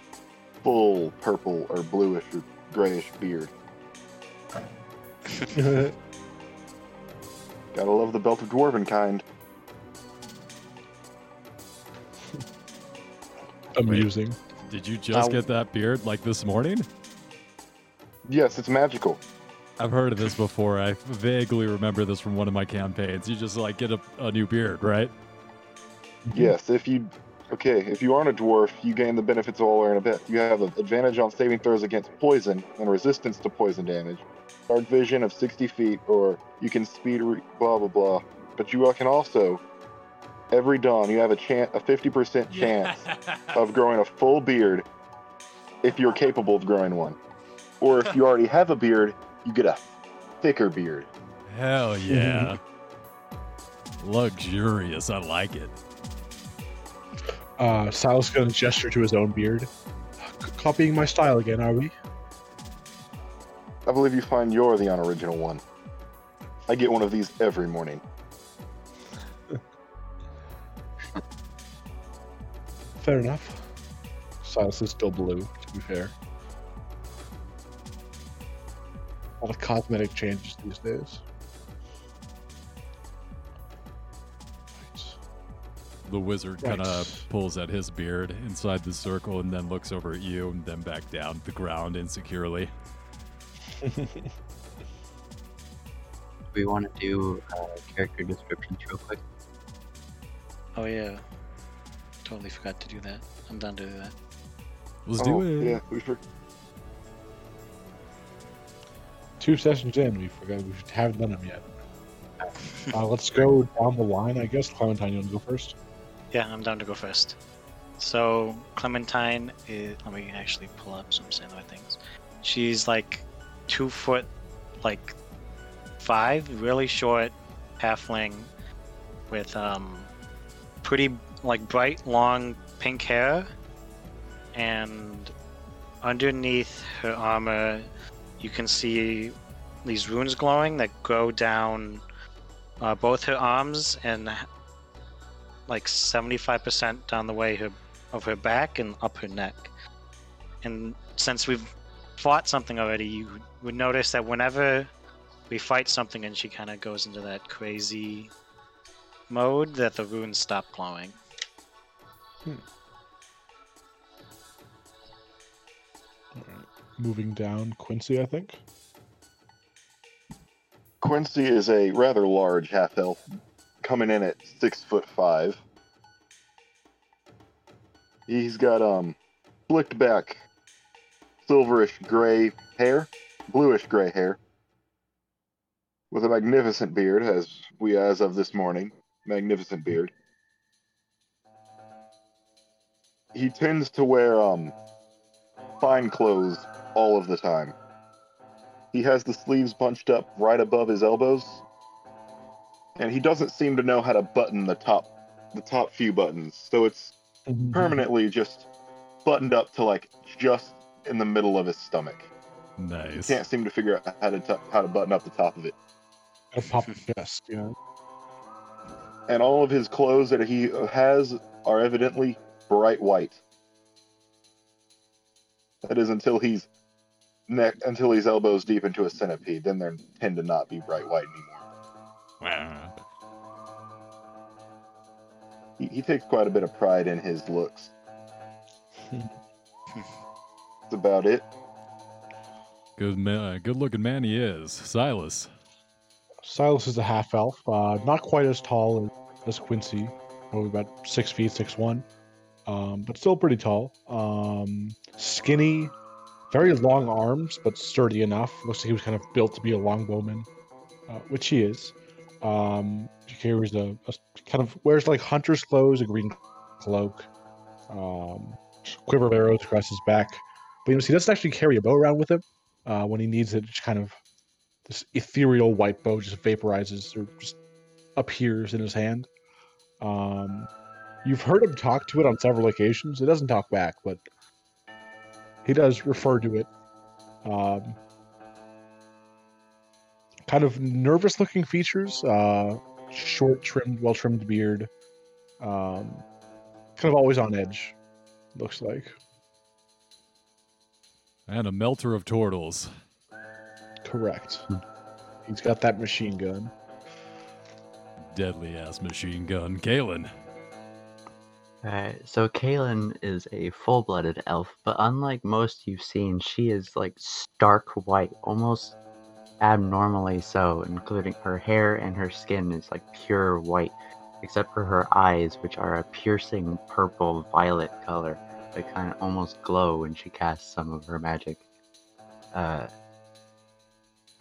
full purple or bluish or grayish beard. Gotta love the belt of dwarven kind. Amusing. Did you just Uh, get that beard like this morning? Yes, it's magical. I've heard of this before. I vaguely remember this from one of my campaigns. You just like get a, a new beard, right? Mm-hmm. Yes, if you okay, if you aren't a dwarf, you gain the benefits of all or in a bit. You have an advantage on saving throws against poison and resistance to poison damage. Dark vision of 60 feet, or you can speed re- blah blah blah. But you can also every dawn you have a chance a 50% chance of growing a full beard if you're capable of growing one. Or if you already have a beard, you get a thicker beard. Hell yeah. Luxurious. I like it. Uh, Sal's gonna gesture to his own beard. C- copying my style again, are we? I believe you find you're the unoriginal one. I get one of these every morning. Fair enough. Silas is still blue, to be fair. Lot of cosmetic changes these days. The wizard Right. kind of pulls at his beard inside the circle and then looks over at you and then back down to the ground insecurely. We want to do uh, character descriptions real quick. Oh yeah. Totally forgot to do that. I'm done to do that. Let's oh, do it. Yeah, we for- Two sessions in, we forgot we haven't done them yet. Uh, let's go down the line, I guess. Clementine, you want to go first? Yeah, I'm down to go first. So Clementine is. Let me actually pull up some right things. She's like two foot, like five, really short, halfling, with um, pretty like bright long pink hair, and underneath her armor, you can see these runes glowing that go down uh, both her arms and like 75% down the way her, of her back and up her neck. And since we've fought something already, you would notice that whenever we fight something and she kind of goes into that crazy mode, that the runes stop glowing. Alright. Moving down, Quincy, I think. Quincy is a rather large half elf, coming in at six foot five. He's got um flicked back, silverish gray hair, bluish gray hair, with a magnificent beard, as we as of this morning, magnificent beard. He tends to wear um fine clothes all of the time. He has the sleeves bunched up right above his elbows, and he doesn't seem to know how to button the top the top few buttons. So it's permanently just buttoned up to like just in the middle of his stomach. Nice. He can't seem to figure out how to t- how to button up the top of it. A pop you know. And all of his clothes that he has are evidently bright white. That is until he's neck until he's elbows deep into a centipede. Then they tend to not be bright white anymore. Wow. He, he takes quite a bit of pride in his looks. That's about it. Good man, good looking man he is. Silas. Silas is a half elf, uh, not quite as tall as, as Quincy, probably about six feet, six one, um, but still pretty tall. Um, skinny, very long arms, but sturdy enough. Looks like he was kind of built to be a longbowman, uh, which he is. Um, he carries a, a kind of wears like hunter's clothes, a green cloak, um, quiver of arrows across his back. But you know, he doesn't actually carry a bow around with him. Uh, when he needs it, just kind of this ethereal white bow just vaporizes or just appears in his hand. Um, you've heard him talk to it on several occasions. It doesn't talk back, but he does refer to it. Um, kind of nervous looking features, uh, short, trimmed, well trimmed beard, um, kind of always on edge, looks like. And a melter of turtles. Correct. He's got that machine gun. Deadly ass machine gun. Kalen. Alright, so Kalen is a full blooded elf, but unlike most you've seen, she is like stark white, almost abnormally so, including her hair and her skin is like pure white, except for her eyes, which are a piercing purple violet color that kind of almost glow when she casts some of her magic. Uh,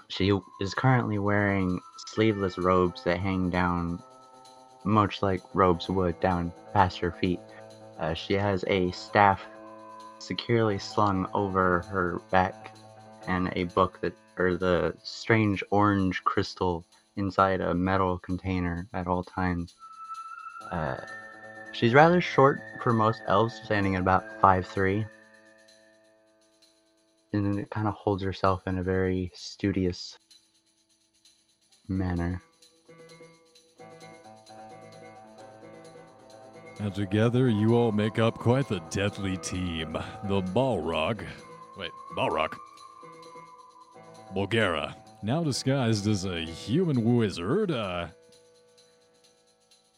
she is currently wearing sleeveless robes that hang down much like robes would down past her feet. Uh, she has a staff securely slung over her back and a book that, or the strange orange crystal inside a metal container at all times. Uh, she's rather short for most elves, standing at about 5'3. And it kind of holds herself in a very studious manner. And together you all make up quite the deadly team. The Balrog. Wait, Balrog? Bulgara. Now disguised as a human wizard, uh.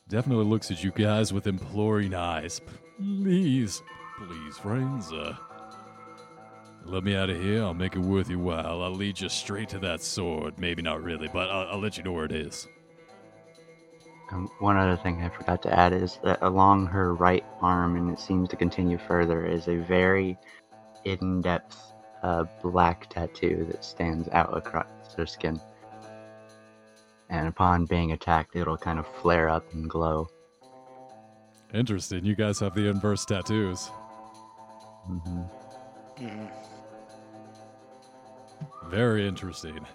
Definitely looks at you guys with imploring eyes. Please, please, friends, uh. Let me out of here. I'll make it worth your while. I'll lead you straight to that sword. Maybe not really, but I'll, I'll let you know where it is. Um, one other thing I forgot to add is that along her right arm, and it seems to continue further, is a very in depth uh, black tattoo that stands out across her skin. And upon being attacked, it'll kind of flare up and glow. Interesting. You guys have the inverse tattoos. hmm Mhm. Very interesting.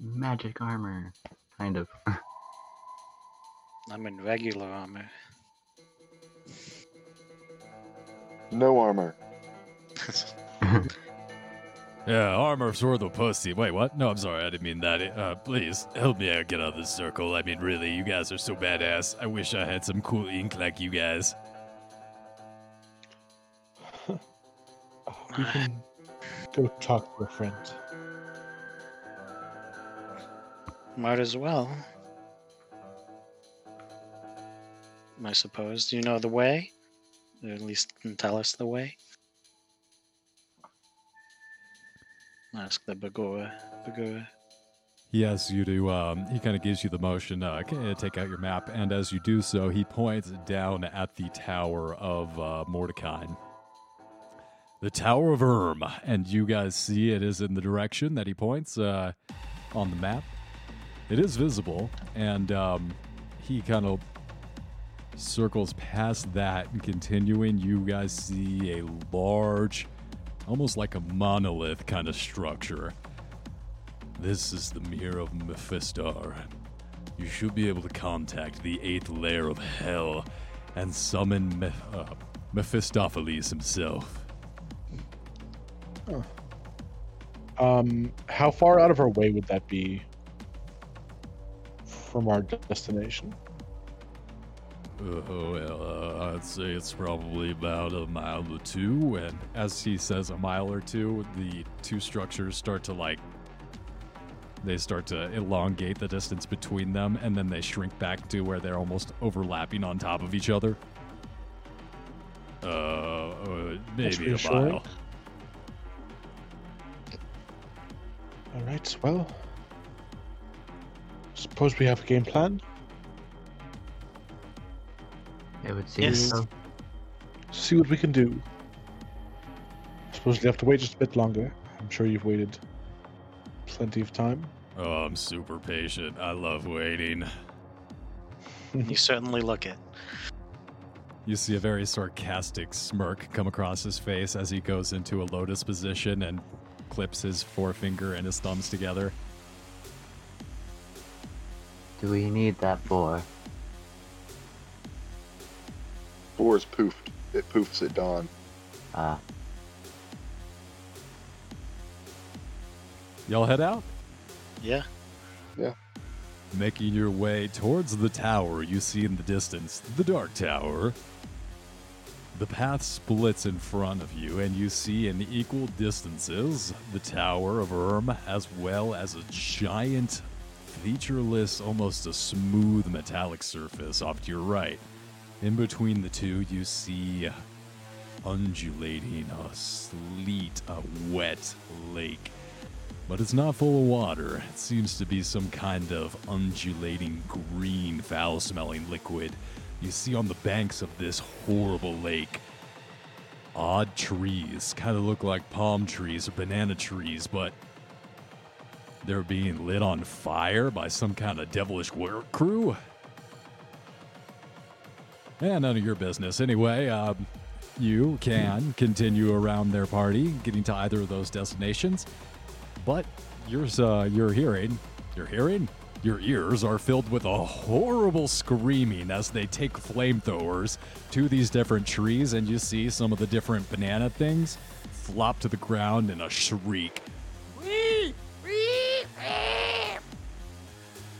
Magic armor, kind of. I'm in regular armor. No armor. Yeah, armor's worth the pussy. Wait, what? No, I'm sorry, I didn't mean that. Uh, please help me out get out of this circle. I mean, really, you guys are so badass. I wish I had some cool ink like you guys. We can go talk to a friend. Might as well. I suppose. Do you know the way? Or at least can tell us the way. Ask the Bagora. Bagora. He asks you to, um, he kind of gives you the motion, uh, take out your map, and as you do so, he points down at the Tower of uh, Mordecai. The Tower of Erm, and you guys see it is in the direction that he points uh, on the map. It is visible, and um, he kind of circles past that and continuing. You guys see a large almost like a monolith kind of structure. This is the Mirror of Mephistar. You should be able to contact the eighth layer of hell and summon uh, Mephistopheles himself. Um, how far out of our way would that be from our destination? Uh, well, uh, I'd say it's probably about a mile or two. And as he says a mile or two, the two structures start to like. They start to elongate the distance between them, and then they shrink back to where they're almost overlapping on top of each other. Uh, uh maybe a mile. All right. Well, suppose we have a game plan. It would seem Yes. so. See what we can do. Suppose we have to wait just a bit longer. I'm sure you've waited plenty of time. Oh, I'm super patient. I love waiting. You certainly look it. You see a very sarcastic smirk come across his face as he goes into a lotus position and clips his forefinger and his thumbs together. Do we need that for? Boar's poofed. It poofs at dawn. Uh, Y'all head out? Yeah. Yeah. Making your way towards the tower you see in the distance, the Dark Tower. The path splits in front of you, and you see in equal distances the Tower of Erm, as well as a giant, featureless, almost a smooth metallic surface off to your right. In between the two, you see undulating a sleet, a wet lake but it's not full of water. It seems to be some kind of undulating green, foul smelling liquid you see on the banks of this horrible lake. Odd trees, kind of look like palm trees or banana trees, but they're being lit on fire by some kind of devilish work crew. And none of your business. Anyway, um, you can continue around their party, getting to either of those destinations. But yours, uh, your hearing, your hearing, your ears are filled with a horrible screaming as they take flamethrowers to these different trees, and you see some of the different banana things flop to the ground in a shriek.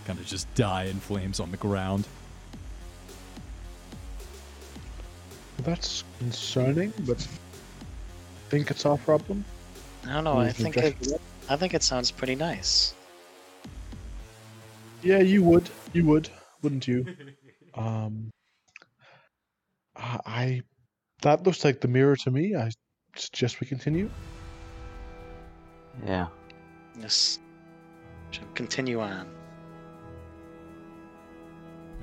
Kind of just die in flames on the ground. That's concerning, but I think it's our problem. I don't know. I think it. I think it sounds pretty nice. Yeah, you would. You would, wouldn't you? um, I, I. That looks like the mirror to me. I suggest we continue. yeah. Yes. Shall continue on.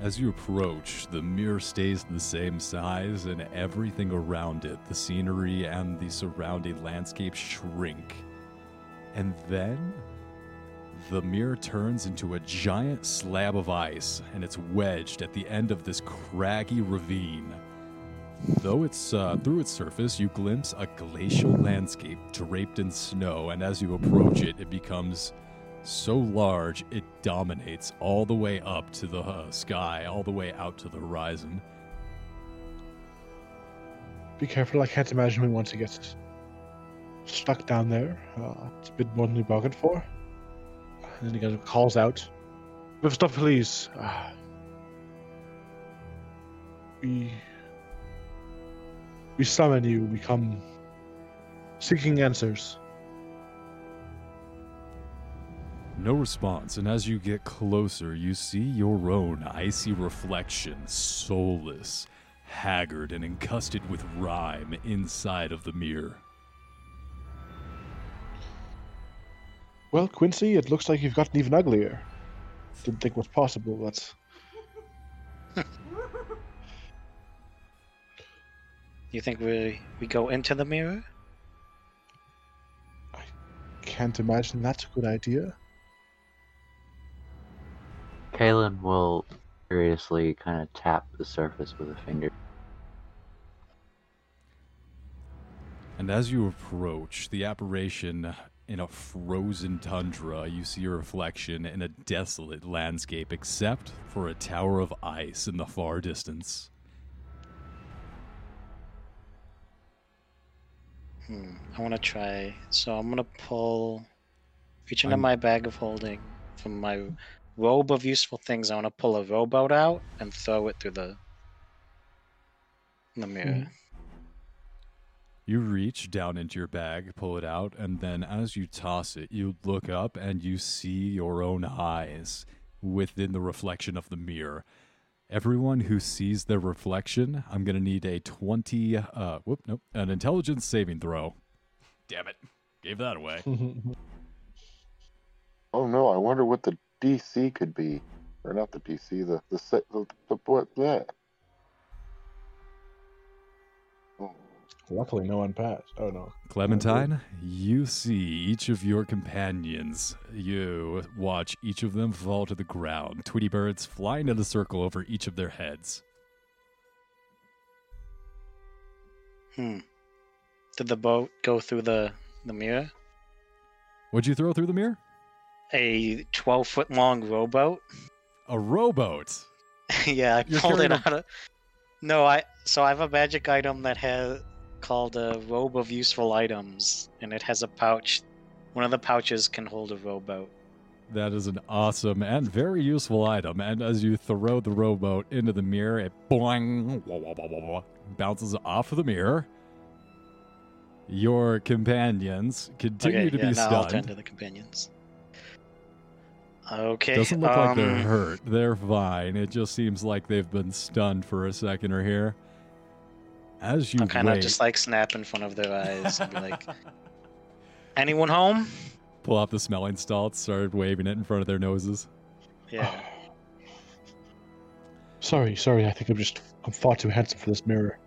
As you approach, the mirror stays the same size, and everything around it, the scenery and the surrounding landscape, shrink. And then the mirror turns into a giant slab of ice, and it's wedged at the end of this craggy ravine. Though it's uh, through its surface, you glimpse a glacial landscape draped in snow, and as you approach it, it becomes so large it dominates all the way up to the uh, sky, all the way out to the horizon. Be careful. I can't imagine we want to get stuck down there. Uh, it's a bit more than we bargained for. And then he goes, calls out, "With stuff, please." Uh, we we summon you. We come seeking answers. No response, and as you get closer, you see your own icy reflection, soulless, haggard, and encrusted with rime inside of the mirror. Well, Quincy, it looks like you've gotten even uglier. Didn't think was possible. That's You think we we go into the mirror? I can't imagine that's a good idea. Kalen will curiously kind of tap the surface with a finger. And as you approach the apparition in a frozen tundra, you see a reflection in a desolate landscape except for a tower of ice in the far distance. Hmm. I want to try. So I'm gonna pull, reach into I'm- my bag of holding from my robe of useful things. I want to pull a rowboat out and throw it through the the mirror. You reach down into your bag, pull it out, and then as you toss it, you look up and you see your own eyes within the reflection of the mirror. Everyone who sees their reflection, I'm going to need a 20, uh, whoop, nope, an intelligence saving throw. Damn it. Gave that away. Oh no, I wonder what the DC could be, or not the DC, the the set, the, the what that. Oh, Luckily, no one passed. Oh no. Clementine, you see each of your companions. You watch each of them fall to the ground, Tweety birds flying in a circle over each of their heads. Hmm. Did the boat go through the the mirror? What'd you throw through the mirror? A 12 foot long rowboat. A rowboat. yeah, I You're pulled it out of. No, I. So I have a magic item that has called a robe of useful items, and it has a pouch. One of the pouches can hold a rowboat. That is an awesome and very useful item. And as you throw the rowboat into the mirror, it boing, wah, wah, wah, bounces off of the mirror. Your companions continue okay, to yeah, be now I'll turn to the companions. Okay. Doesn't look like they're um, hurt. They're fine. It just seems like they've been stunned for a second or here. As you I'll kind of just like snap in front of their eyes and be like, "Anyone home?" pull out the smelling salts, started waving it in front of their noses. Yeah. Sorry, sorry. I think I'm just I'm far too handsome for this mirror.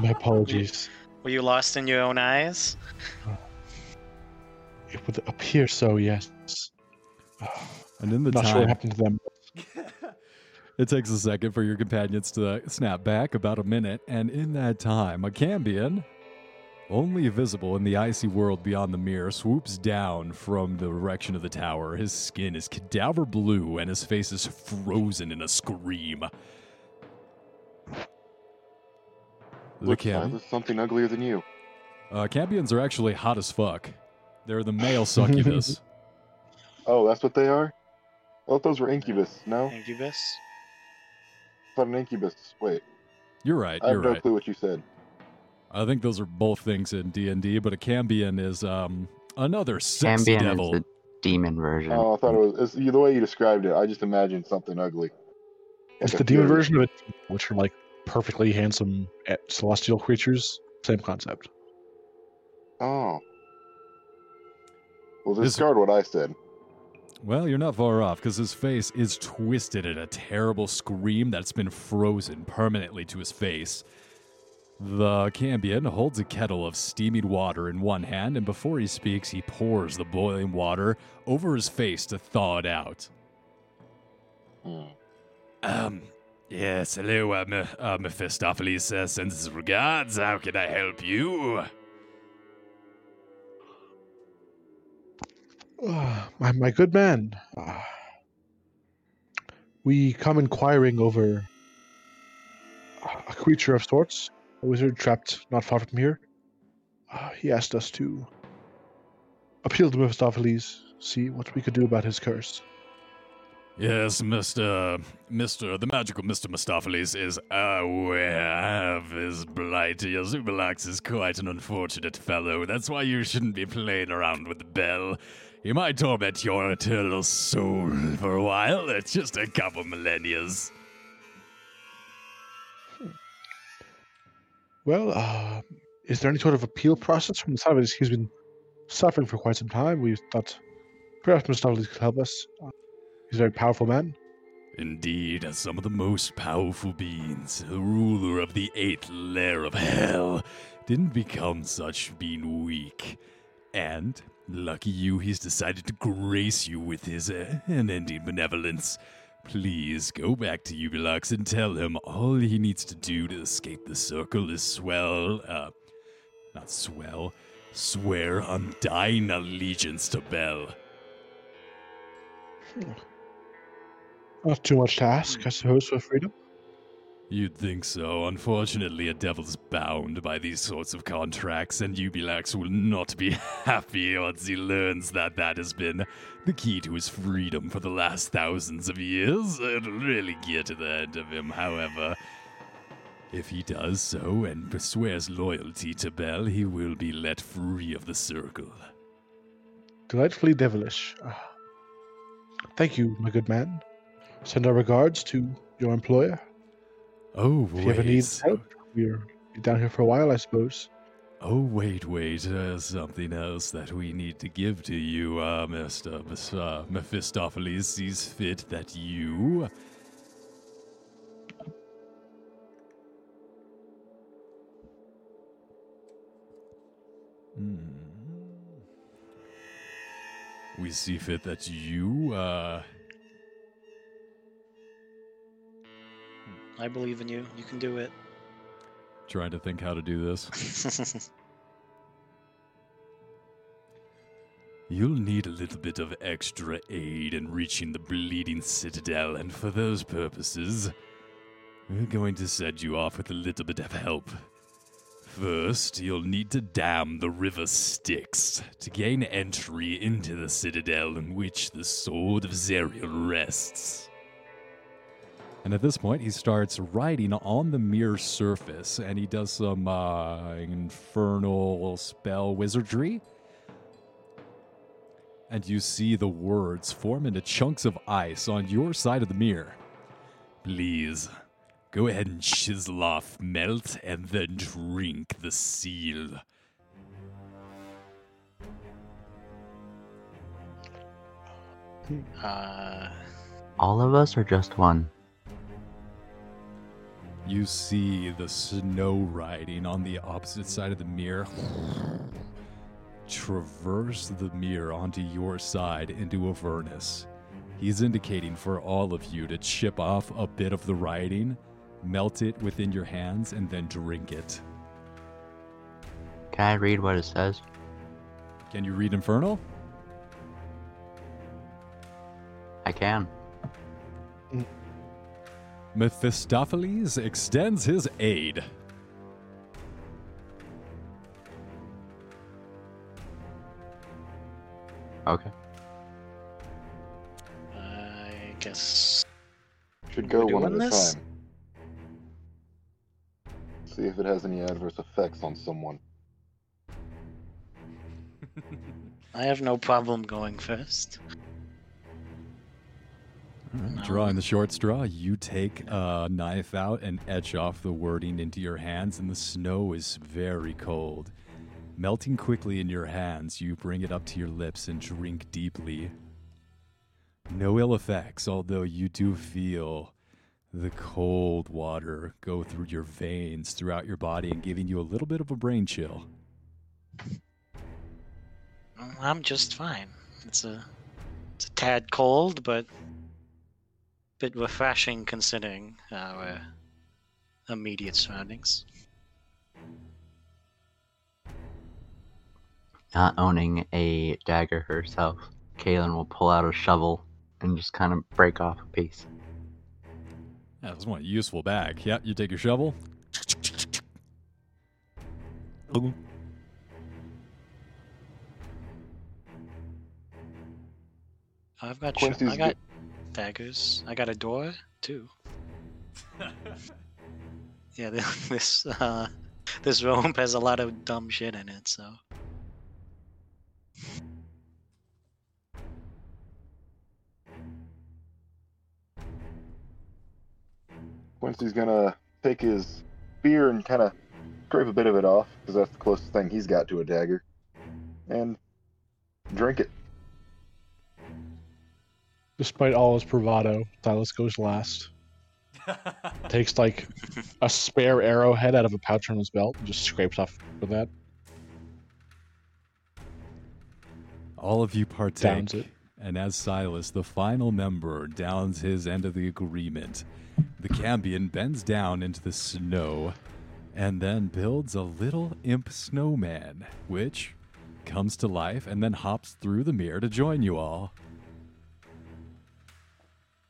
My apologies. Were you lost in your own eyes? It would appear so. Yes. And in the Not time, sure what happened to them. It takes a second for your companions to snap back, about a minute, and in that time, a Cambion, only visible in the icy world beyond the mirror, swoops down from the direction of the tower. His skin is cadaver blue, and his face is frozen in a scream. The look, Cam- Silas, something uglier than you. uh, Cambions are actually hot as fuck. They're the male succubus. Oh, that's what they are. I thought those were incubus. No, Incubus. thought an incubus. Wait, You're right. I have You're no right. clue what you said. I think those are both things in D and D, but a Cambion is um another sexy Cambion devil. is the demon version. Oh, I thought it was it's, the way you described it. I just imagined something ugly. It's Like the a demon fury. version of it, which are like perfectly handsome eh, celestial creatures. Same concept. Oh. Well, This- discard what I said. Well, you're not far off because his face is twisted in a terrible scream that's been frozen permanently to his face. The Cambion holds a kettle of steaming water in one hand, and before he speaks, he pours the boiling water over his face to thaw it out. Hmm. Um, yes, hello, uh, Me- uh, Mephistopheles uh, sends his regards. How can I help you? My, my good man. ah, we come inquiring over a creature of sorts, a wizard trapped not far from here. Ah, he asked us to appeal to Mephistopheles, see what we could do about his curse. Yes, Mr. Mr. The magical Mr. Mistopheles is aware of his blight. Yazubalax is quite an unfortunate fellow. That's why you shouldn't be playing around with the bell. He might torment your eternal soul for a while. It's just a couple millennias. Well, uh, is there any sort of appeal process from the side of it? He's been suffering for quite some time. We thought perhaps Mr. Mephistopheles could help us. Uh, he's a very powerful man. Indeed, as some of the most powerful beings, the ruler of the eighth layer of hell, didn't become such being weak. And, lucky you, he's decided to grace you with his uh, unending benevolence. Please go back to Uberlux and tell him all he needs to do to escape the circle is swell, uh, not swell, swear undying allegiance to Bel. Not too much to ask, I suppose, for freedom. You'd think so. Unfortunately, a devil's bound by these sorts of contracts, and Uberlux will not be happy once he learns that that has been the key to his freedom for the last thousands of years. It'll really get to the end of him, however. If he does so and swears loyalty to Bel, he will be let free of the circle. Delightfully devilish. Ah. Thank you, my good man. Send our regards to your employer. Oh, If you ever need wait. help, we're down here for a while, I suppose. Oh, wait, wait. Uh, something else that we need to give to you, uh, Mr. Uh, Mephistopheles sees fit that you. Hmm. We see fit that you, uh. I believe in you. You can do it. Trying to think how to do this. You'll need a little bit of extra aid in reaching the Bleeding Citadel, and for those purposes, we're going to set you off with a little bit of help. First, you'll need to dam the river Styx to gain entry into the citadel in which the Sword of Zariel rests. And at this point, he starts writing on the mirror surface, and he does some uh, infernal spell wizardry. And you see the words form into chunks of ice on your side of the mirror. Please, go ahead and chisel off, melt, and then drink the seal. uh, All of us or just one? You see the snow riding on the opposite side of the mirror traverse the mirror onto your side into Avernus. He's indicating for all of you to chip off a bit of the writing, melt it within your hands, and then drink it. Can I read what it says? Can you read Infernal? I can. Mm. Mephistopheles extends his aid. Okay. I guess. Should go one at a this? time. See if it has any adverse effects on someone. I have no problem going first. Drawing the short straw, you take a knife out and etch off the wording into your hands, and the snow is very cold. Melting quickly in your hands, you bring it up to your lips and drink deeply. No ill effects, although you do feel the cold water go through your veins throughout your body and giving you a little bit of a brain chill. I'm just fine. It's a, it's a tad cold, but bit refreshing considering our immediate surroundings. Not owning a dagger herself, Kalen will pull out a shovel and just kind of break off a piece. Yeah, this one useful bag. Yep, you take your shovel. I've got sh- Quincy's I got daggers. I got a door too. Yeah, this uh, this room has a lot of dumb shit in it, so Quincy's gonna take his spear and kind of scrape a bit of it off because that's the closest thing he's got to a dagger, and drink it. Despite all his bravado, Silas goes last. Takes like a spare arrowhead out of a pouch on his belt and just scrapes off with that. All of you partake. Downs it. And as Silas, the final member, downs his end of the agreement, the Cambion bends down into the snow and then builds a little imp snowman, which comes to life and then hops through the mirror to join you all.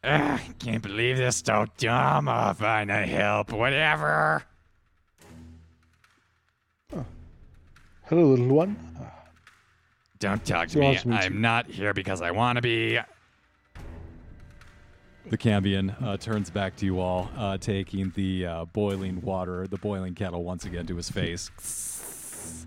Ugh, can't believe this is so dumb. I'll find a help, whatever. Hello, little one. Uh, Don't talk to So me. to I'm you. not here because I want to be. The Cambion uh, turns back to you all, uh, taking the uh, boiling water, the boiling kettle once again to his face.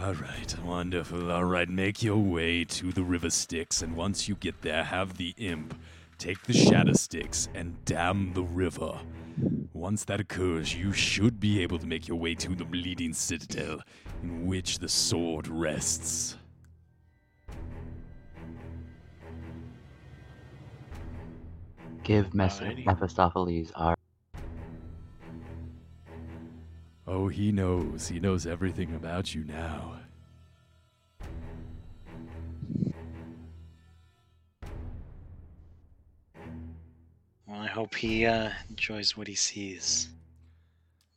All right, wonderful. All right, make your way to the river Styx, and once you get there, have the imp take the shadow sticks and dam the river. Once that occurs, you should be able to make your way to the bleeding citadel in which the sword rests. Give Mes-. Mephistopheles our. Oh, he knows. He knows everything about you now. I hope he uh, enjoys what he sees.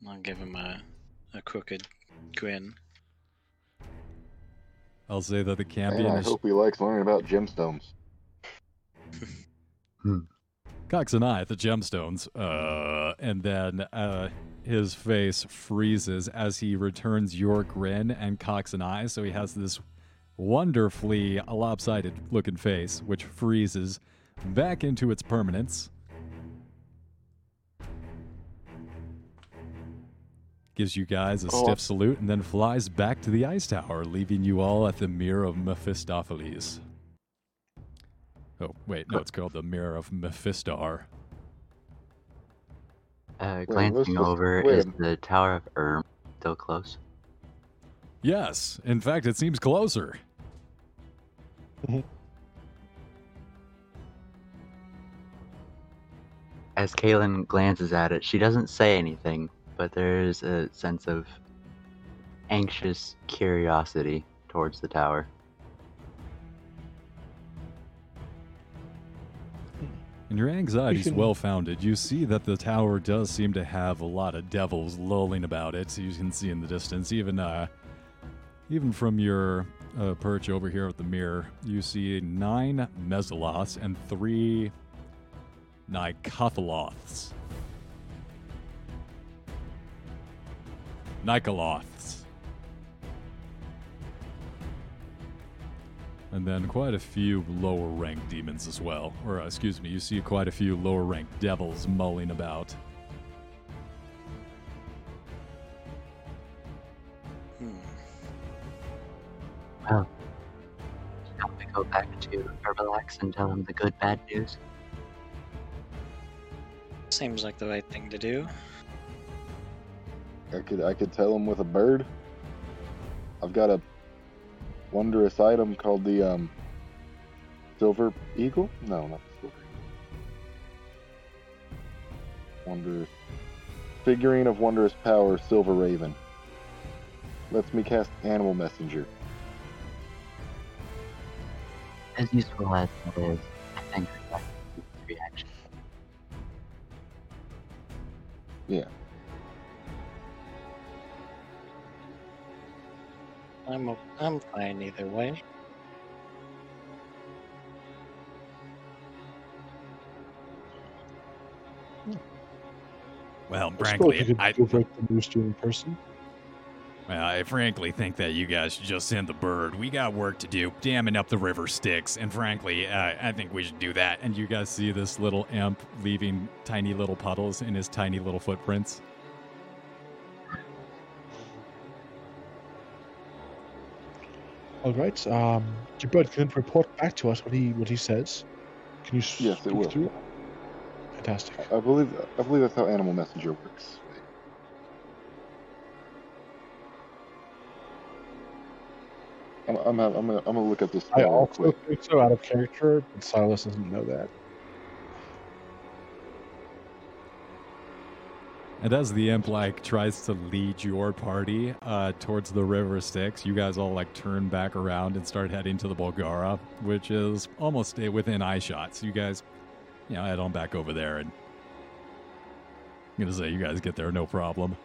I'll give him a, a crooked grin. I'll say that the And Cambion I is hope he likes learning about gemstones. Cox and I at the gemstones, uh, and then uh, his face freezes as he returns your grin and Cox and I. So he has this wonderfully lopsided looking face, which freezes back into its permanence. Gives you guys a Oh. stiff salute and then flies back to the ice tower, leaving you all at the Mirror of Mephistopheles. Oh, wait, no, it's called the Mirror of Mephistar. Uh, glancing let's- let's- over, wait is the Tower of Erm still close? Yes, in fact, it seems closer. As Kalen glances at it, she doesn't say anything, but there's a sense of anxious curiosity towards the tower. And your anxiety is well founded. You see that the tower does seem to have a lot of devils lolling about it. so You can see in the distance, even uh, even from your uh, perch over here at the mirror, you see nine Mezzoloths and three Nicothaloths. Nycaloths. And then quite a few lower ranked demons as well. Or, uh, excuse me, you see quite a few lower ranked devils mulling about. Hmm. Well, shall we go back to Herbalax and tell him the good bad news? Seems like the right thing to do. I could I could tell him with a bird. I've got a wondrous item called the um silver eagle. No, not the silver. Eagle. Wondrous figurine of wondrous power, silver raven. Lets me cast animal messenger. As useful as it is, I think that's the reaction. Yeah. I'm o- I'm fine either way. Well, I suppose frankly, you I, go break the news to you in person. well, I frankly think that you guys should just send the bird. We got work to do, damming up the river Styx, and frankly, uh, I think we should do that. And you guys see this little imp leaving tiny little puddles in his tiny little footprints. All right. Um, your bird can report back to us what he what he says. Can you Yes, speak will. through? Fantastic. I believe I believe that's how animal messenger works. I'm, I'm, I'm, gonna, I'm gonna look at this I also quick. think so out of character, but Silas doesn't know that. And as the imp like tries to lead your party uh, towards the river Styx, you guys all like turn back around and start heading to the Bulgara, which is almost eh, within eye shot. So you guys, you know, head on back over there, and I'm gonna say you guys get there no problem.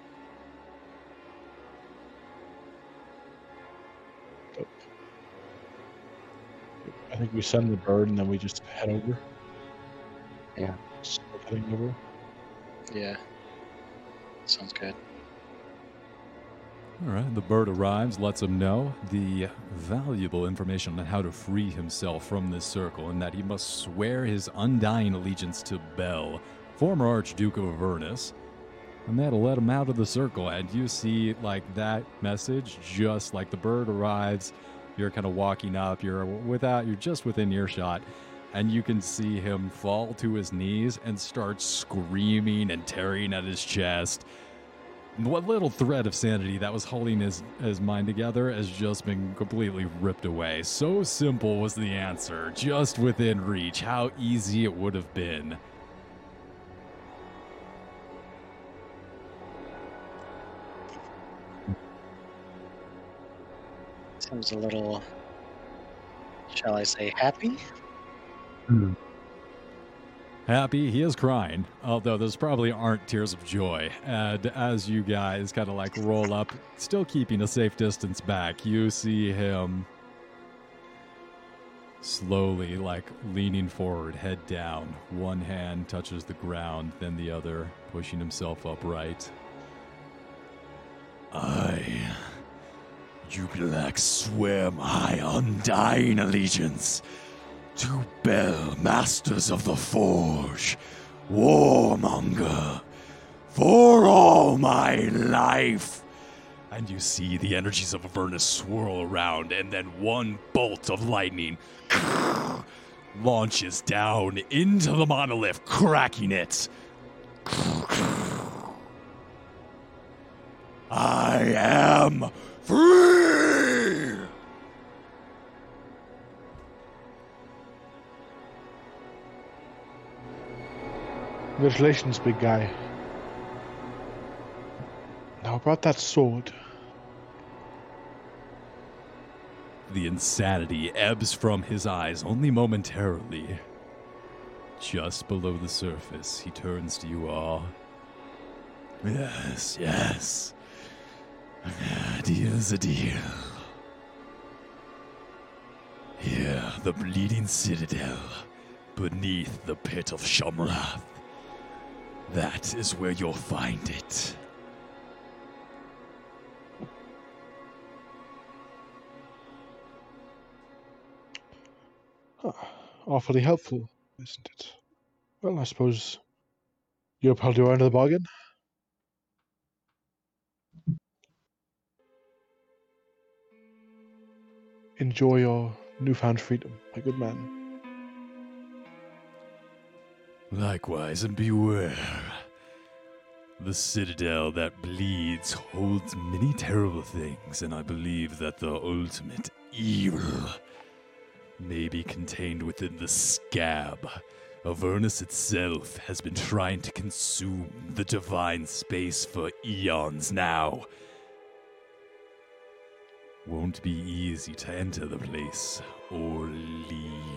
I think we send the bird and then we just head over. Yeah. Heading over. Yeah. Sounds good. All right, the bird arrives, lets him know the valuable information on how to free himself from this circle and that he must swear his undying allegiance to Bel, former Archduke of Avernus. And that'll let him out of the circle. And you see, like, that message, just like the bird arrives, you're kind of walking up, you're without, you're just within earshot, and you can see him fall to his knees and start screaming and tearing at his chest what little thread of sanity that was holding his, his mind together has just been completely ripped away. So simple was the answer, just within reach. How easy it would have been. Seems a little, shall I say, happy? Hmm. Happy, he is crying, although those probably aren't tears of joy. And as you guys kind of like roll up, still keeping a safe distance back, you see him slowly, like leaning forward, head down. One hand touches the ground, then the other, pushing himself upright. I, Jubilax, swear my undying allegiance to Bel, Masters of the Forge, Warmonger, for all my life. And you see the energies of Avernus swirl around, and then one bolt of lightning launches down into the monolith, cracking it. I am free! Congratulations, big guy. Now about that sword. The insanity ebbs from his eyes only momentarily. Just below the surface, he turns to you all. Yes, yes. Deal's a deal. Here, the bleeding citadel, beneath the pit of Shamrath. That is where you'll find it. Ah, awfully helpful, isn't it? Well, I suppose you're probably under the bargain. Enjoy your newfound freedom, my good man. Likewise, and beware. The citadel that bleeds holds many terrible things, and I believe that the ultimate evil may be contained within the scab. Avernus itself has been trying to consume the divine space for eons now. Won't be easy to enter the place or leave.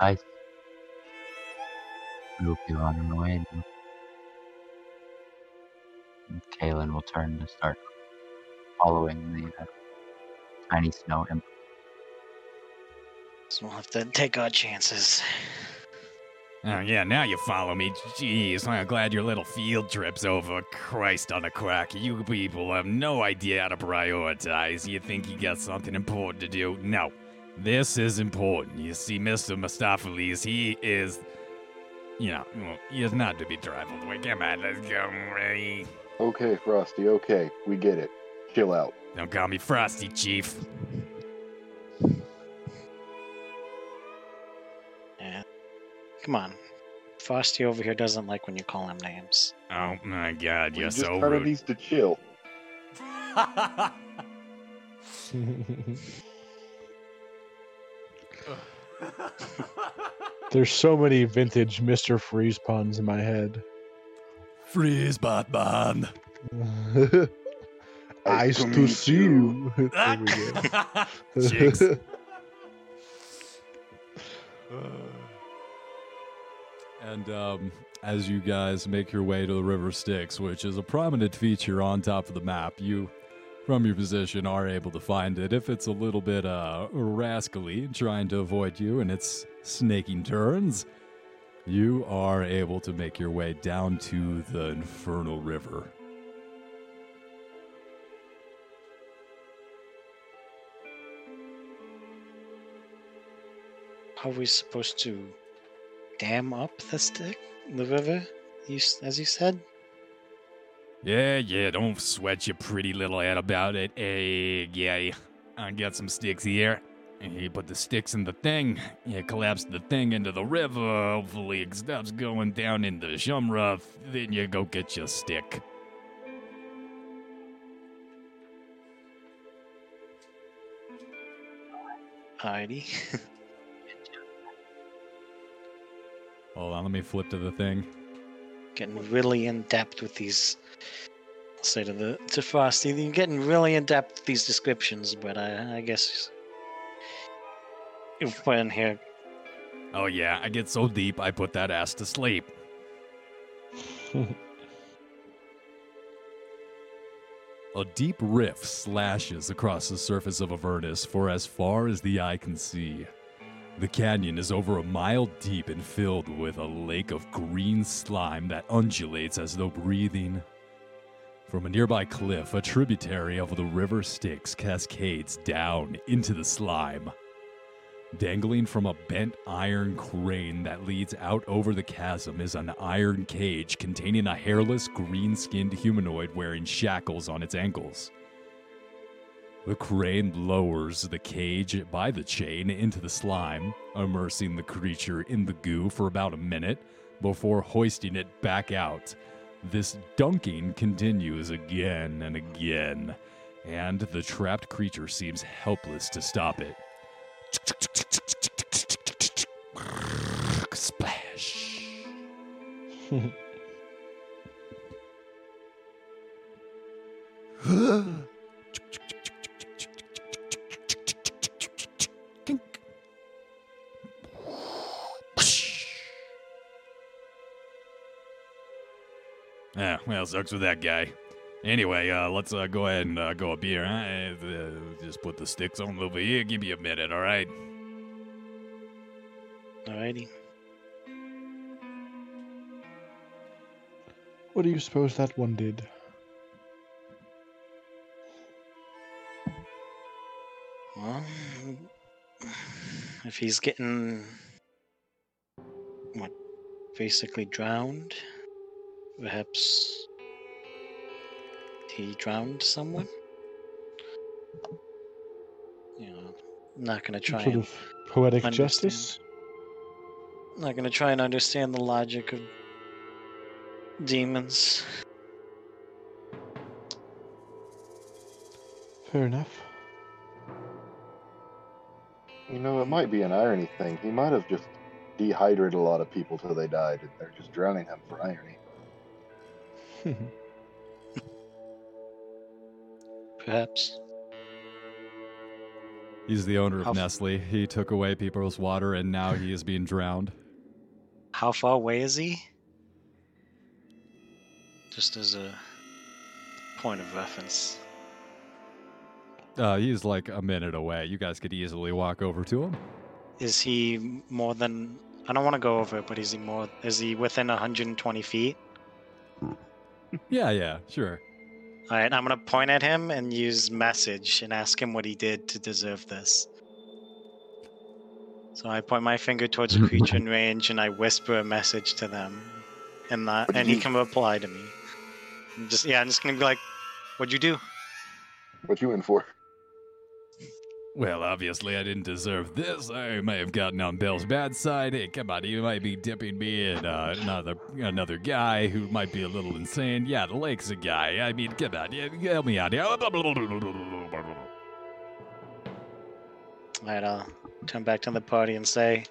I will be on our way. now. And Kalen will turn to start following the uh, tiny snow imp. So we'll have to take our chances. Oh, yeah, now you follow me. Jeez, I'm glad your little field trip's over. Christ on a crack. You people have no idea how to prioritize. You think you got something important to do? No. This is important. You see, Mr. Mephistopheles, he is. You know, well, he is not to be trifled with. Come on, let's go. Ray. Okay, Frosty, okay. We get it. Chill out. Don't call me Frosty, Chief. Yeah. Come on. Frosty over here doesn't like when you call him names. Oh my god, We you're just so of rude. needs to chill. There's so many vintage Mr. Freeze puns in my head. Freeze, Batman! Eyes to see you. There we go. Jinx. And um, as you guys make your way to the River Styx, which is a prominent feature on top of the map, you, from your position, are able to find it. If it's a little bit uh, rascally, trying to avoid you and its snaking turns, you are able to make your way down to the Infernal River. Are we supposed to dam up the stick, the river? As you said. Yeah, yeah, don't sweat your pretty little head about it. Hey, yeah, I got some sticks here. You put the sticks in the thing. You collapse the thing into the river. Hopefully, it stops going down in the Shumra. Then you go get your stick. Alrighty. Hold on, let me flip to the thing. getting really in depth with these. Say to the to Frosty, you're getting really in depth with these descriptions, but I, I guess you've put in here. Oh, yeah, I get so deep, I put that ass to sleep. A deep rift slashes across the surface of Avernus for as far as the eye can see. The canyon is over a mile deep and filled with a lake of green slime that undulates as though breathing. From a nearby cliff, a tributary of the river Styx cascades down into the slime. Dangling from a bent iron crane that leads out over the chasm is an iron cage containing a hairless, green skinned humanoid wearing shackles on its ankles. The crane lowers the cage by the chain into the slime, immersing the creature in the goo for about a minute before hoisting it back out. This dunking continues again and again, and the trapped creature seems helpless to stop it. Splash. well, sucks with that guy. Anyway, uh, let's uh, go ahead and uh, go up here. Huh? Uh, just put the sticks on over here. Give me a minute, all right? Alrighty. What do you suppose that one did? Well, if he's getting what, basically drowned, perhaps he drowned someone. You know, I'm not gonna try Sort and of poetic understand. justice? not gonna try and understand the logic of demons. Fair enough. You know, it might be an irony thing. He might have just dehydrated a lot of people till they died, and they're just drowning him for irony. Perhaps. He's the owner How of f- Nestle. He took away people's water and now he is being drowned. How far away is he? Just as a point of reference. Uh, he's like a minute away. You guys could easily walk over to him. Is he more than? I don't want to go over it, but is he more? Is he within 120 feet? Yeah, yeah, sure. All right, I'm gonna point at him and use message and ask him what he did to deserve this. So I point my finger towards a creature in range and I whisper a message to them, and that, and he can reply to me. I'm just yeah, I'm just gonna be like, "What'd you do?" What you in for? Well, obviously, I didn't deserve this. I may have gotten on Bill's bad side. Hey, come on, he might be dipping me in uh, another another guy who might be a little insane. Yeah, the lake's a guy. I mean, come on, yeah, help me out here. Alright, I'll turn back to the party and say,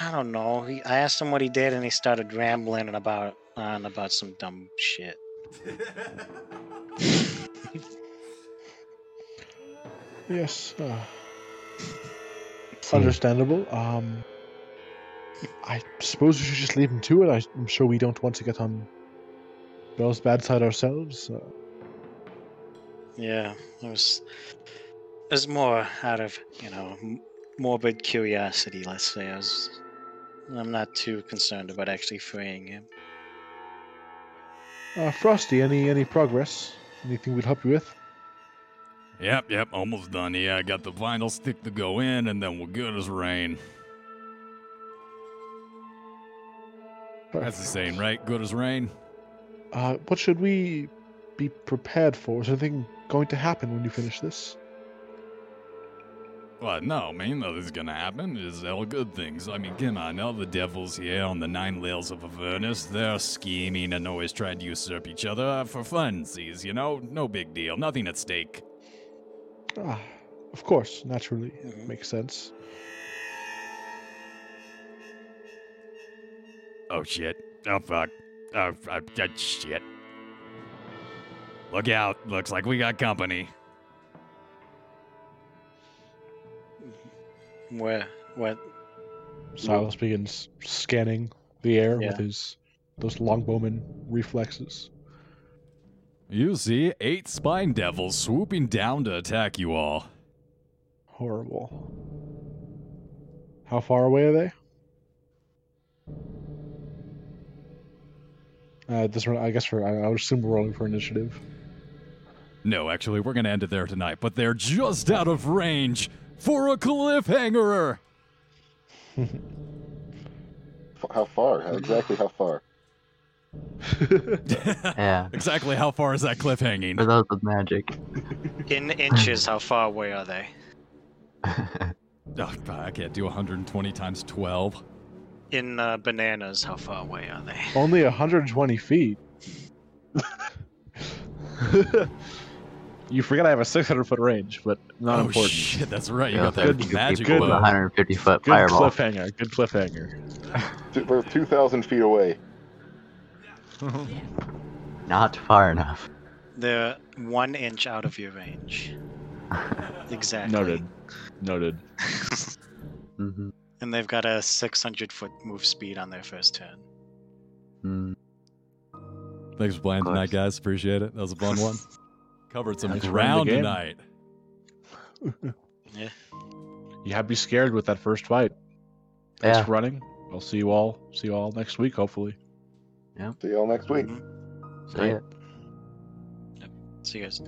I don't know. He, I asked him what he did, and he started rambling about on about some dumb shit. yes. Uh, understandable. Um, I suppose we should just leave him to it. I'm sure we don't want to get on Bel's bad side ourselves. Uh, Yeah, it was. It was more out of you know morbid curiosity. Let's say I was. I'm not too concerned about actually freeing him. uh, Frosty, any any progress? Anything we'd help you with? Yep, yep, almost done. Yeah, I got the vinyl stick to go in, and then we're good as rain. That's the saying, right? Good as rain. Uh, what should we be prepared for? Is anything going to happen when you finish this? Well, no, man, nothing's gonna happen. It's all good things. I mean, come on, all the devils here on the nine layers of Avernus, they're scheming and always trying to usurp each other uh, for funsies, you know? No big deal, nothing at stake. Ah, of course, naturally, Mhm. makes sense. Oh, shit. Oh, fuck. Oh, uh, uh, shit. Look out. Looks like we got company. Where? What? Silas begins scanning the air Yeah. with his those longbowman reflexes. You see eight spine devils swooping down to attack you all. Horrible. How far away are they? Uh, this one, I guess for I, I would assume we're rolling for initiative. No, actually, we're gonna end it there tonight, but they're just out of range for a cliffhanger. How far? How- Exactly how far? Yeah. exactly how far is that cliffhanging? For those with magic. In inches, how far away are they? Oh, I can't do 120 times 12. In uh, bananas, how far away are they? Only 120 feet. you forget I have a 600 foot range, but not oh important. shit, that's right. You Yeah, got that good- magic good- With a 150 foot Good fireball. cliffhanger. Good cliffhanger. Two- We're 2,000 feet away. Not far enough. They're one inch out of your range. Exactly. Noted. Noted. hmm And they've got a 600 foot move speed on their first turn. Mm, Thanks for playing tonight, guys. Appreciate it. That was a fun one. Covered some Thanks for ground tonight. yeah. You have to be scared with that first fight. Thanks Yeah. for running. I'll see you all. See you all next week, hopefully. See y'all next week. Mhm. see ya. See you guys.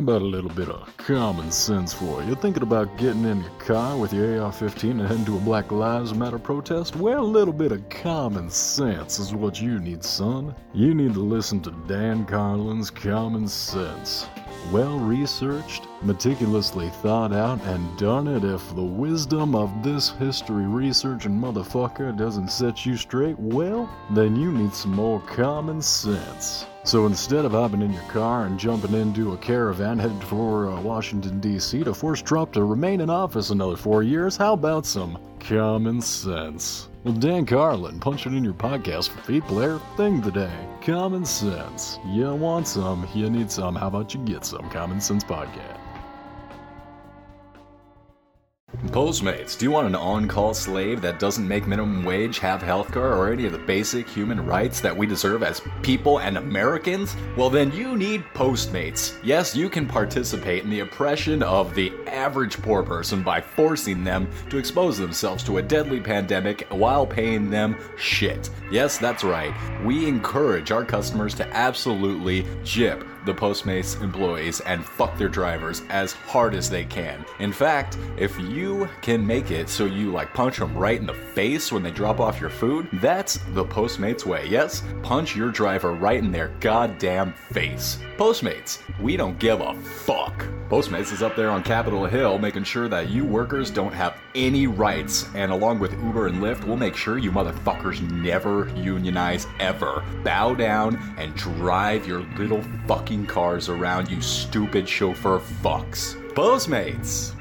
About a little bit of common sense for you? Thinking about getting in your car with your AR 15 and heading to a Black Lives Matter protest? Well, a little bit of common sense is what you need, son. You need to listen to Dan Carlin's Common Sense. Well researched, meticulously thought out, and darn it, if the wisdom of this history researching motherfucker doesn't set you straight, well, then you need some more common sense. So instead of hopping in your car and jumping into a caravan headed for uh, Washington, D.C. to force Trump to remain in office another four years, how about some common sense? Well, Dan Carlin, punch it in your podcast for player thing today. Common sense. You want some, you need some. How about you get some? Common Sense Podcast. Postmates, do you want an on call slave that doesn't make minimum wage, have healthcare, or any of the basic human rights that we deserve as people and Americans? Well, then you need Postmates. Yes, you can participate in the oppression of the average poor person by forcing them to expose themselves to a deadly pandemic while paying them shit. Yes, that's right. We encourage our customers to absolutely jip the Postmates employees and fuck their drivers as hard as they can. In fact, if you can make it so you like punch them right in the face when they drop off your food, that's the Postmates way. Yes, punch your driver right in their goddamn face. Postmates, we don't give a fuck. Postmates is up there on Capitol Hill making sure that you workers don't have any rights, and along with Uber and Lyft, we'll make sure you motherfuckers never unionize ever. Bow down and drive your little fucking cars around, you stupid chauffeur fucks. Postmates!